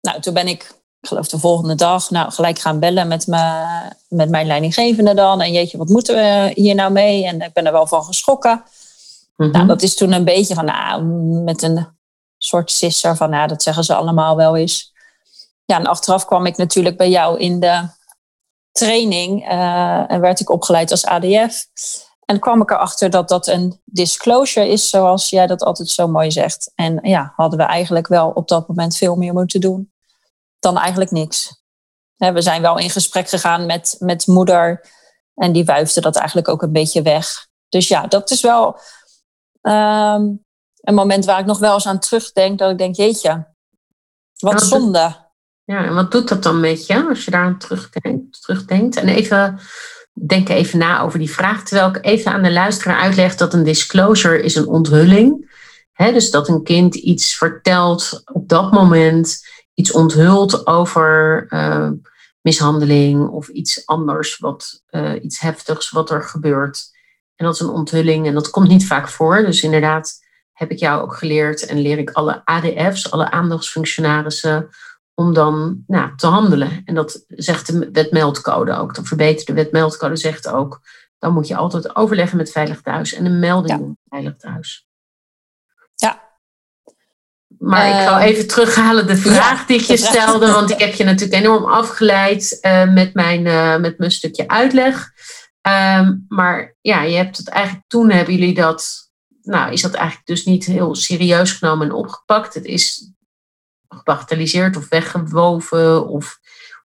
nou, toen ben ik, ik geloof de volgende dag, nou, gelijk gaan bellen met, me, met mijn leidinggevende dan. En jeetje, wat moeten we hier nou mee? En ik ben er wel van geschrokken. Mhm. Nou, dat is toen een beetje van, nou, met een soort sisser van, nou, dat zeggen ze allemaal wel eens. Ja, en achteraf kwam ik natuurlijk bij jou in de training eh, en werd ik opgeleid als ADF. En kwam ik erachter dat dat een disclosure is, zoals jij dat altijd zo mooi zegt. En ja, hadden we eigenlijk wel op dat moment veel meer moeten doen dan eigenlijk niks. We zijn wel in gesprek gegaan met, met moeder en die wuifde dat eigenlijk ook een beetje weg. Dus ja, dat is wel ehm, een moment waar ik nog wel eens aan terugdenk. Dat ik denk, jeetje, wat zonde. Ja, en wat doet dat dan met je als je daar aan terugdenkt? terugdenkt? En even, denk even na over die vraag. Terwijl ik even aan de luisteraar uitleg dat een disclosure is een onthulling. Hè, dus dat een kind iets vertelt op dat moment, iets onthult over eh, mishandeling of iets anders, wat, eh, iets heftigs wat er gebeurt. En dat is een onthulling en dat komt niet vaak voor. Dus inderdaad heb ik jou ook geleerd en leer ik alle ADF's, alle aandachtsfunctionarissen, om dan nou, te handelen. En dat zegt de wetmeldcode ook. De verbeterde wetmeldcode zegt ook, dan moet je altijd overleggen met Veilig Thuis en een melding Ja. doen met Veilig Thuis. Ja. Maar ik ga Ehm, even terughalen de vraag ja, die ik je stelde, want ik heb je natuurlijk enorm afgeleid eh, met, mijn, eh, met mijn stukje uitleg. Ehm, maar ja, je hebt het eigenlijk toen hebben jullie dat, nou is dat eigenlijk dus niet heel serieus genomen en opgepakt. Het is gebagatelliseerd of weggewoven of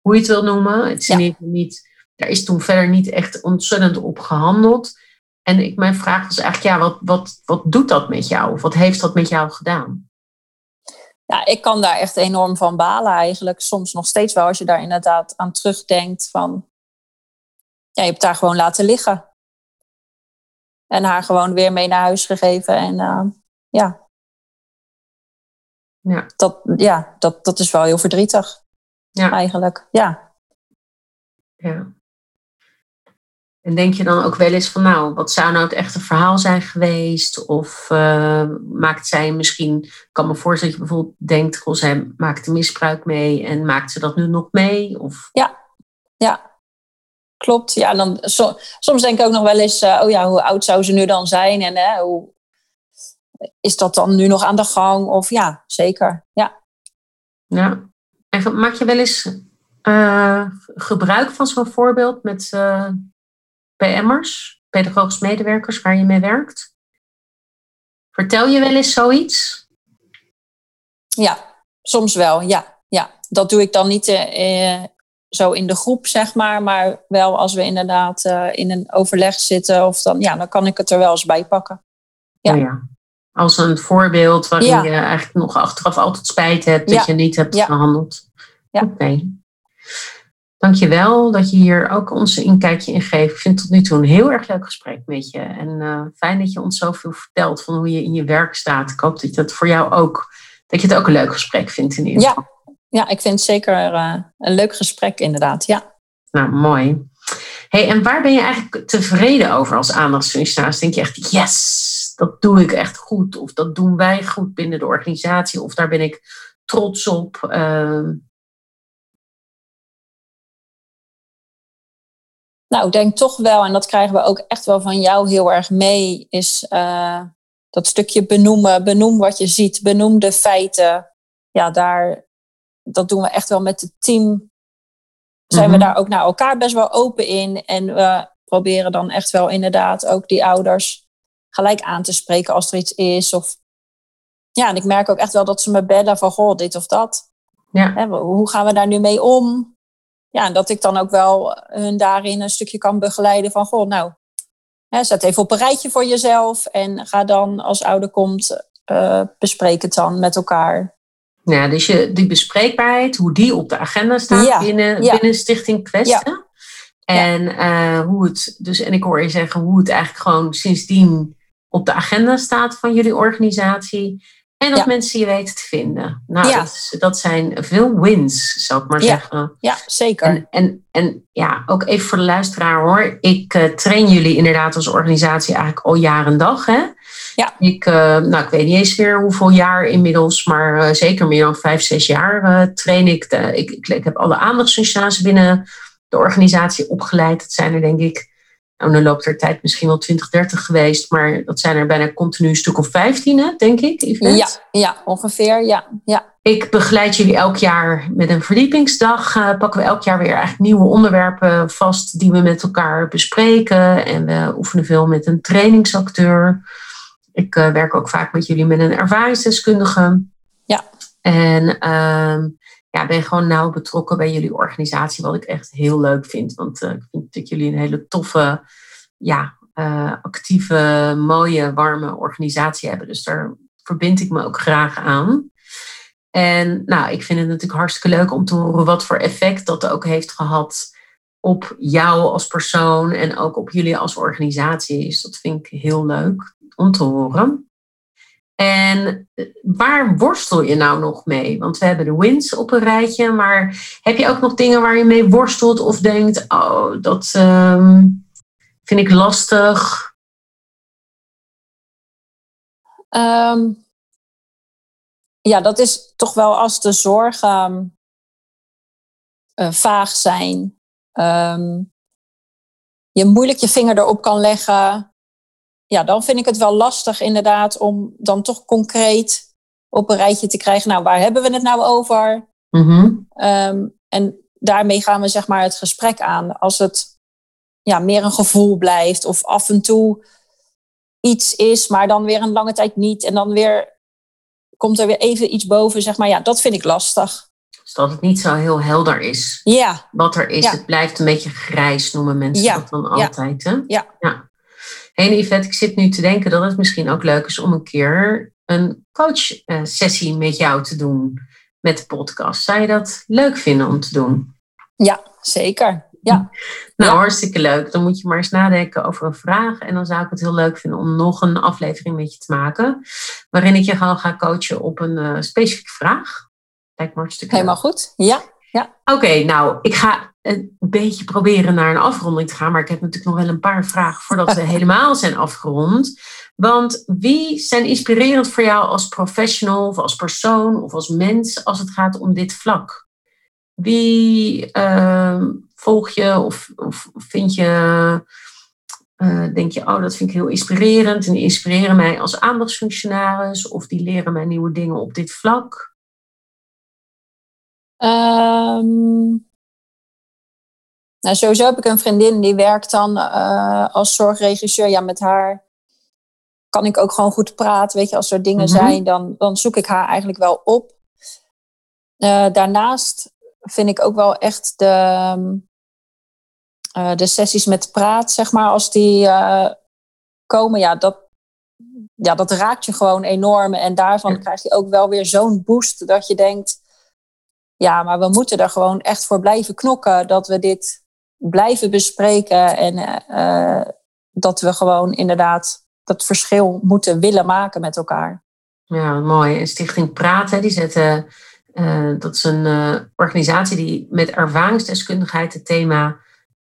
hoe je het wil noemen. Het is Ja. geval niet, daar is toen verder niet echt ontzettend op gehandeld. En ik, mijn vraag was eigenlijk, ja, wat, wat, wat doet dat met jou? Of wat heeft dat met jou gedaan? Ja, ik kan daar echt enorm van balen eigenlijk. Soms nog steeds wel, als je daar inderdaad aan terugdenkt van... Ja, je hebt haar gewoon laten liggen. En haar gewoon weer mee naar huis gegeven. En eh, ja, Ja. dat, ja dat, dat is wel heel verdrietig Ja. eigenlijk. Ja. Ja. En denk je dan ook wel eens van, nou, wat zou nou het echte verhaal zijn geweest? Of eh, maakt zij misschien, ik kan me voorstellen dat je bijvoorbeeld denkt, goh, zij maakte misbruik mee en maakt ze dat nu nog mee? Of, Ja, klopt. Ja, dan, so- soms denk ik ook nog wel eens, eh, oh ja, hoe oud zou ze nu dan zijn? En hè, hoe, is dat dan nu nog aan de gang? Of ja, zeker. Ja, ja. En maak je wel eens eh, gebruik van zo'n voorbeeld met eh PM'ers, pedagogisch medewerkers waar je mee werkt? Vertel je wel eens zoiets? ja soms wel. Ja, ja. Dat doe ik dan niet eh, zo in de groep, zeg maar. Maar wel als we inderdaad in een overleg zitten. Of dan, ja, dan kan ik het er wel eens bij pakken. Ja. Oh ja. Als een voorbeeld waarin Ja. je eigenlijk nog achteraf altijd spijt hebt Ja. dat je niet hebt Ja. gehandeld. Ja. Oké. Dankjewel dat je hier ook ons een inkijkje in geeft. Ik vind het tot nu toe een heel erg leuk gesprek met je. En eh, fijn dat je ons zoveel vertelt van hoe je in je werk staat. Ik hoop dat dat voor jou ook, dat je het ook een leuk gesprek vindt in ieder Ja. geval. Ja, ik vind het zeker eh, een leuk gesprek inderdaad. Ja. Nou, mooi. Hey, en waar ben je eigenlijk tevreden over als aandachtsfunctionaris? Denk je echt, yes, dat doe ik echt goed. Of dat doen wij goed binnen de organisatie. Of daar ben ik trots op. Ehm, Nou, ik denk toch wel, en dat krijgen we ook echt wel van jou heel erg mee, is eh, dat stukje benoemen. Benoem wat je ziet, benoem de feiten. Ja, daar, dat doen we echt wel met het team. Zijn Mhm. we daar ook naar elkaar best wel open in. En we proberen dan echt wel inderdaad ook die ouders gelijk aan te spreken als er iets is. Of, ja, en ik merk ook echt wel dat ze me bellen van, goh, dit of dat. ja, Hè, hoe gaan we daar nu mee om? Ja, en dat ik dan ook wel hun daarin een stukje kan begeleiden van, goh, nou, hè, zet even op een rijtje voor jezelf en ga dan als ouder komt, eh bespreek het dan met elkaar. ja, dus je, die bespreekbaarheid, hoe die op de agenda staat Ja, binnen, ja. binnen Stichting Kwesten. En, eh, hoe het, dus, en ik hoor je zeggen hoe het eigenlijk gewoon sindsdien op de agenda staat van jullie organisatie. En dat mensen je weten te vinden. Nou, dat, dat, zijn veel wins, zou ik maar zeggen. Ja, zeker. En, en, en, ja, ook even voor de luisteraar hoor. Ik uh, train jullie inderdaad als organisatie eigenlijk al jaren en dag. Hè? Ja. Ik, uh, nou, ik weet niet eens meer hoeveel jaar inmiddels, maar uh, zeker meer dan vijf, zes jaar train ik, de, ik, ik. Ik heb alle aandachtsfunctionaris binnen de organisatie opgeleid. Dat zijn er denk ik nou, dan loopt er tijd misschien wel 20, 30 geweest, maar dat zijn er bijna continu een stuk of 15, denk ik. Ja, ja, ongeveer. Ja, ja. Ik begeleid jullie elk jaar met een verdiepingsdag. Uh, pakken we elk jaar weer eigenlijk nieuwe onderwerpen vast die we met elkaar bespreken. En we oefenen veel met een trainingsacteur. Ik uh, werk ook vaak met jullie met een ervaringsdeskundige. Ja. En uh, ja, ben gewoon nauw betrokken bij jullie organisatie, wat ik echt heel leuk vind. Want uh, ik vind dat jullie een hele toffe, ja, uh, actieve, mooie, warme organisatie hebben. Dus daar verbind ik me ook graag aan. En nou, ik vind het natuurlijk hartstikke leuk om te horen wat voor effect dat ook heeft gehad op jou als persoon en ook op jullie als organisatie. Dus dat vind ik heel leuk om te horen. En waar worstel je nou nog mee? Want we hebben de wins op een rijtje, maar heb je ook nog dingen waar je mee worstelt of denkt, oh, dat um, vind ik lastig? Um, ja, dat is toch wel als de zorgen uh, vaag zijn. Je moeilijk je vinger erop kan leggen ja, dan vind ik het wel lastig inderdaad om dan toch concreet op een rijtje te krijgen. Nou, waar hebben we het nou over? Mm en daarmee gaan we zeg maar het gesprek aan. Als het ja, meer een gevoel blijft of af en toe iets is, maar dan weer een lange tijd niet. En dan weer komt er weer even iets boven, zeg maar. Ja, dat vind ik lastig. Dus dat het niet zo heel helder is. Ja. Wat er is. Het blijft een beetje grijs, noemen mensen ja. dat dan altijd. Hè? Ja. ja. Hé Yvette, ik zit nu te denken dat het misschien ook leuk is om een keer een coachsessie met jou te doen met de podcast. Zou je dat leuk vinden om te doen? Ja, zeker. Ja. Nou, hartstikke leuk. Dan moet je maar eens nadenken over een vraag. En dan zou ik het heel leuk vinden om nog een aflevering met je te maken. Waarin ik je gewoon ga coachen op een uh, specifieke vraag. Lijkt me hartstikke Helemaal goed. Ja. ja. Oké, nou, ik ga een beetje proberen naar een afronding te gaan. Maar ik heb natuurlijk nog wel een paar vragen voordat we helemaal zijn afgerond. Want wie zijn inspirerend voor jou als professional of als persoon of als mens als het gaat om dit vlak? Wie uh, volg je of, of vind je, uh, denk je, oh dat vind ik heel inspirerend en die inspireren mij als aandachtsfunctionaris of die leren mij nieuwe dingen op dit vlak? Um, nou, sowieso heb ik een vriendin die werkt dan uh, als zorgregisseur. Ja, met haar kan ik ook gewoon goed praten. Weet je, als er dingen mm -hmm. zijn, dan, dan zoek ik haar eigenlijk wel op. Uh, daarnaast vind ik ook wel echt de, uh, de sessies met praat, zeg maar, als die komen, ja dat, ja, dat raakt je gewoon enorm. En daarvan ja. krijg je ook wel weer zo'n boost dat je denkt, ja, maar we moeten er gewoon echt voor blijven knokken dat we dit blijven bespreken en uh, dat we gewoon inderdaad dat verschil moeten willen maken met elkaar. Ja, mooi. En Stichting Praten, die zetten, uh, dat is een uh, organisatie die met ervaringsdeskundigheid het thema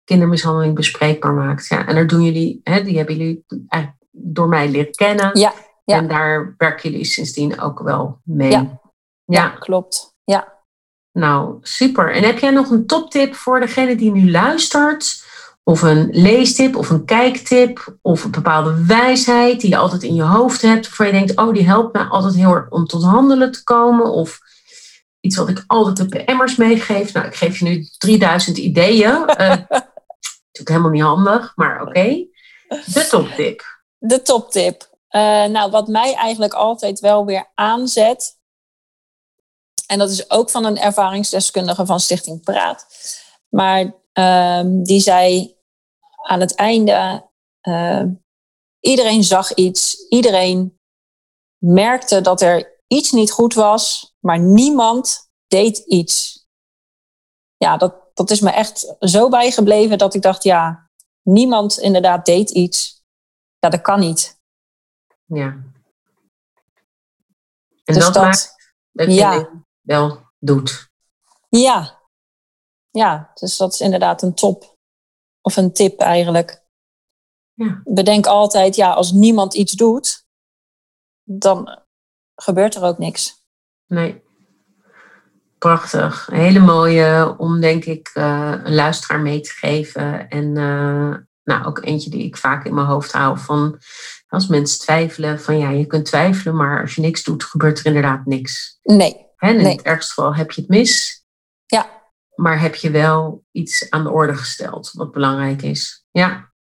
kindermishandeling bespreekbaar maakt. Ja, en daar doen jullie, hè, die hebben jullie eigenlijk door mij leren kennen. Ja, ja. En daar werken jullie sindsdien ook wel mee. Ja, ja. ja klopt. Nou, super. En heb jij nog een toptip voor degene die nu luistert? Of een leestip of een kijktip of een bepaalde wijsheid die je altijd in je hoofd hebt, waarvan je denkt, oh, die helpt me altijd heel erg om tot handelen te komen. Of iets wat ik altijd de PM'ers meegeef. Nou, ik geef je nu 3000 ideeën. uh, natuurlijk helemaal niet handig, maar oké. Okay. De toptip. De toptip. Uh, nou, wat mij eigenlijk altijd wel weer aanzet, en dat is ook van een ervaringsdeskundige van Stichting Praat. Maar um, die zei aan het einde, uh, iedereen zag iets, iedereen merkte dat er iets niet goed was, maar niemand deed iets. Ja, dat, dat is me echt zo bijgebleven dat ik dacht, ja, niemand inderdaad deed iets. Ja, dat kan niet. Ja, En Dus dat, dat- maakt ja. Wel doet. Ja. Ja, dus dat is inderdaad een top. Of een tip eigenlijk. Ja. Bedenk altijd, ja, als niemand iets doet, dan gebeurt er ook niks. Nee. Prachtig. Een hele mooie om, denk ik, eh, een luisteraar mee te geven. En eh, nou, ook eentje die ik vaak in mijn hoofd hou. Van als mensen twijfelen, van ja, je kunt twijfelen, maar als je niks doet, gebeurt er inderdaad niks. Nee. En in Nee. het ergste geval heb je het mis. Ja. Maar heb je wel iets aan de orde gesteld, wat belangrijk is. Ja.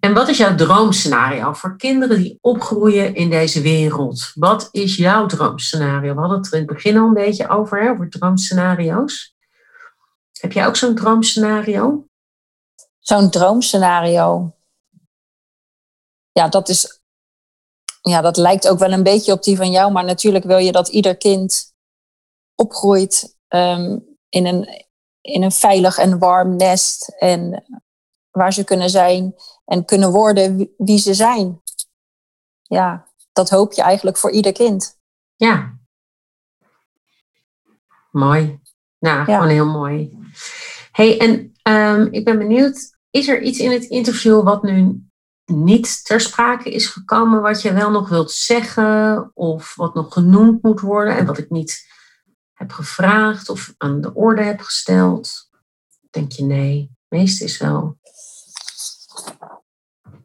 En wat is jouw droomscenario voor kinderen die opgroeien in deze wereld? Wat is jouw droomscenario? We hadden het er in het begin al een beetje over, hè, over droomscenario's. Heb jij ook zo'n droomscenario? Zo'n droomscenario. Ja, dat is. Ja, dat lijkt ook wel een beetje op die van jou, maar natuurlijk wil je dat ieder kind opgroeit ehm, in, een, in een veilig en warm nest. En waar ze kunnen zijn en kunnen worden wie- ze zijn. Ja, dat hoop je eigenlijk voor ieder kind. Ja. Mooi. Nou, gewoon heel mooi. hey, en ehm, ik ben benieuwd, is er iets in het interview wat nu niet ter sprake is gekomen, wat je wel nog wilt zeggen, of wat nog genoemd moet worden en wat ik niet heb gevraagd of aan de orde heb gesteld? Denk je nee? Meest is wel.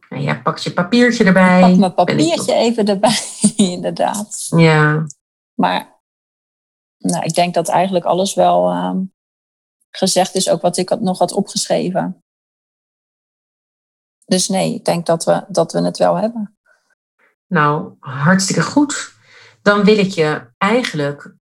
Nou ja, pak je papiertje erbij. Pak mijn papiertje even erbij, inderdaad. Ja, Maar nou, ik denk dat eigenlijk alles wel ehm, gezegd is, ook wat ik had, nog had opgeschreven. Dus nee, ik denk dat we, dat we het wel hebben. Nou, hartstikke goed. Dan wil ik je eigenlijk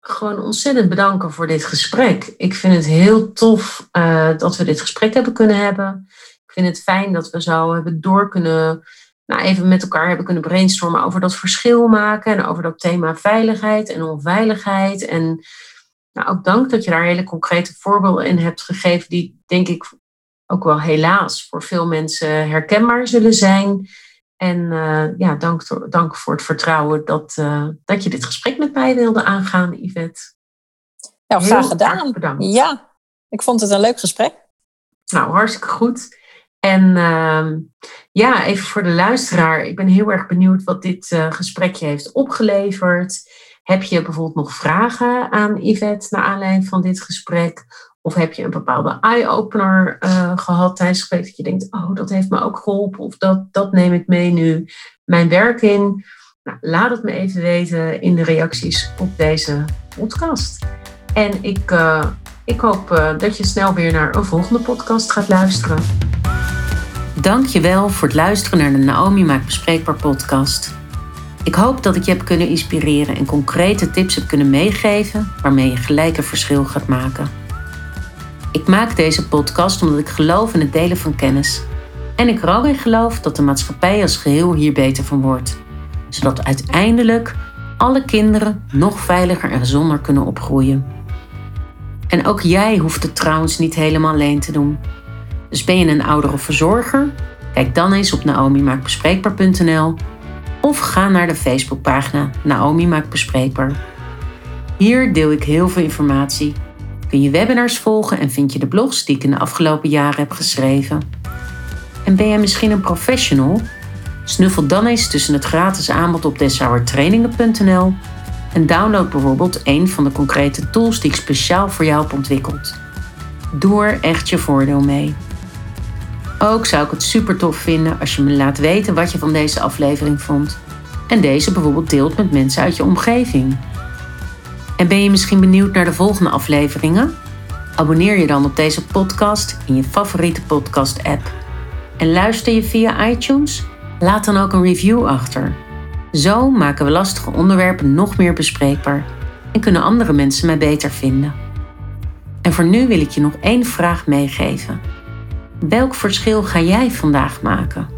gewoon ontzettend bedanken voor dit gesprek. Ik vind het heel tof eh, dat we dit gesprek hebben kunnen hebben. Ik vind het fijn dat we zo hebben door kunnen, nou even met elkaar hebben kunnen brainstormen over dat verschil maken en over dat thema veiligheid en onveiligheid. En nou, ook dank dat je daar hele concrete voorbeelden in hebt gegeven, die denk ik ook wel helaas voor veel mensen herkenbaar zullen zijn. En eh, ja, dank, dank voor het vertrouwen dat, eh, dat je dit gesprek met mij wilde aangaan, Yvette. Nou, Heel graag erg gedaan. bedankt. Ja, ik vond het een leuk gesprek. Nou, hartstikke goed. En ehm, ja, even voor de luisteraar. Ik ben heel erg benieuwd wat dit eh, gesprekje heeft opgeleverd. Heb je bijvoorbeeld nog vragen aan Yvette naar aanleiding van dit gesprek? Of heb je een bepaalde eye-opener eh, gehad tijdens het gesprek dat je denkt, oh, dat heeft me ook geholpen. Of dat, dat neem ik mee nu mijn werk in. Nou, laat het me even weten in de reacties op deze podcast. En ik, eh, ik hoop eh, dat je snel weer naar een volgende podcast gaat luisteren. Dankjewel voor het luisteren naar de Naomi Maakt Bespreekbaar podcast. Ik hoop dat ik je heb kunnen inspireren en concrete tips heb kunnen meegeven waarmee je gelijk een verschil gaat maken. Ik maak deze podcast omdat ik geloof in het delen van kennis. En ik er ook in geloof dat de maatschappij als geheel hier beter van wordt. Zodat uiteindelijk alle kinderen nog veiliger en gezonder kunnen opgroeien. En ook jij hoeft het trouwens niet helemaal alleen te doen. Dus ben je een ouder of verzorger? Kijk dan eens op naomimaakbespreekbaar.nl of ga naar de Facebookpagina Naomi Maakt Bespreekbaar. Hier deel ik heel veel informatie. Kun je webinars volgen en vind je de blogs die ik in de afgelopen jaren heb geschreven. En ben jij misschien een professional? Snuffel dan eens tussen het gratis aanbod op deshouwertrainingen.nl en download bijvoorbeeld een van de concrete tools die ik speciaal voor jou heb ontwikkeld. Doe er echt je voordeel mee. Ook zou ik het super tof vinden als je me laat weten wat je van deze aflevering vond. En deze bijvoorbeeld deelt met mensen uit je omgeving. En ben je misschien benieuwd naar de volgende afleveringen? Abonneer je dan op deze podcast in je favoriete podcast-app. En luister je via iTunes? Laat dan ook een review achter. Zo maken we lastige onderwerpen nog meer bespreekbaar en kunnen andere mensen mij beter vinden. En voor nu wil ik je nog één vraag meegeven. Welk verschil ga jij vandaag maken?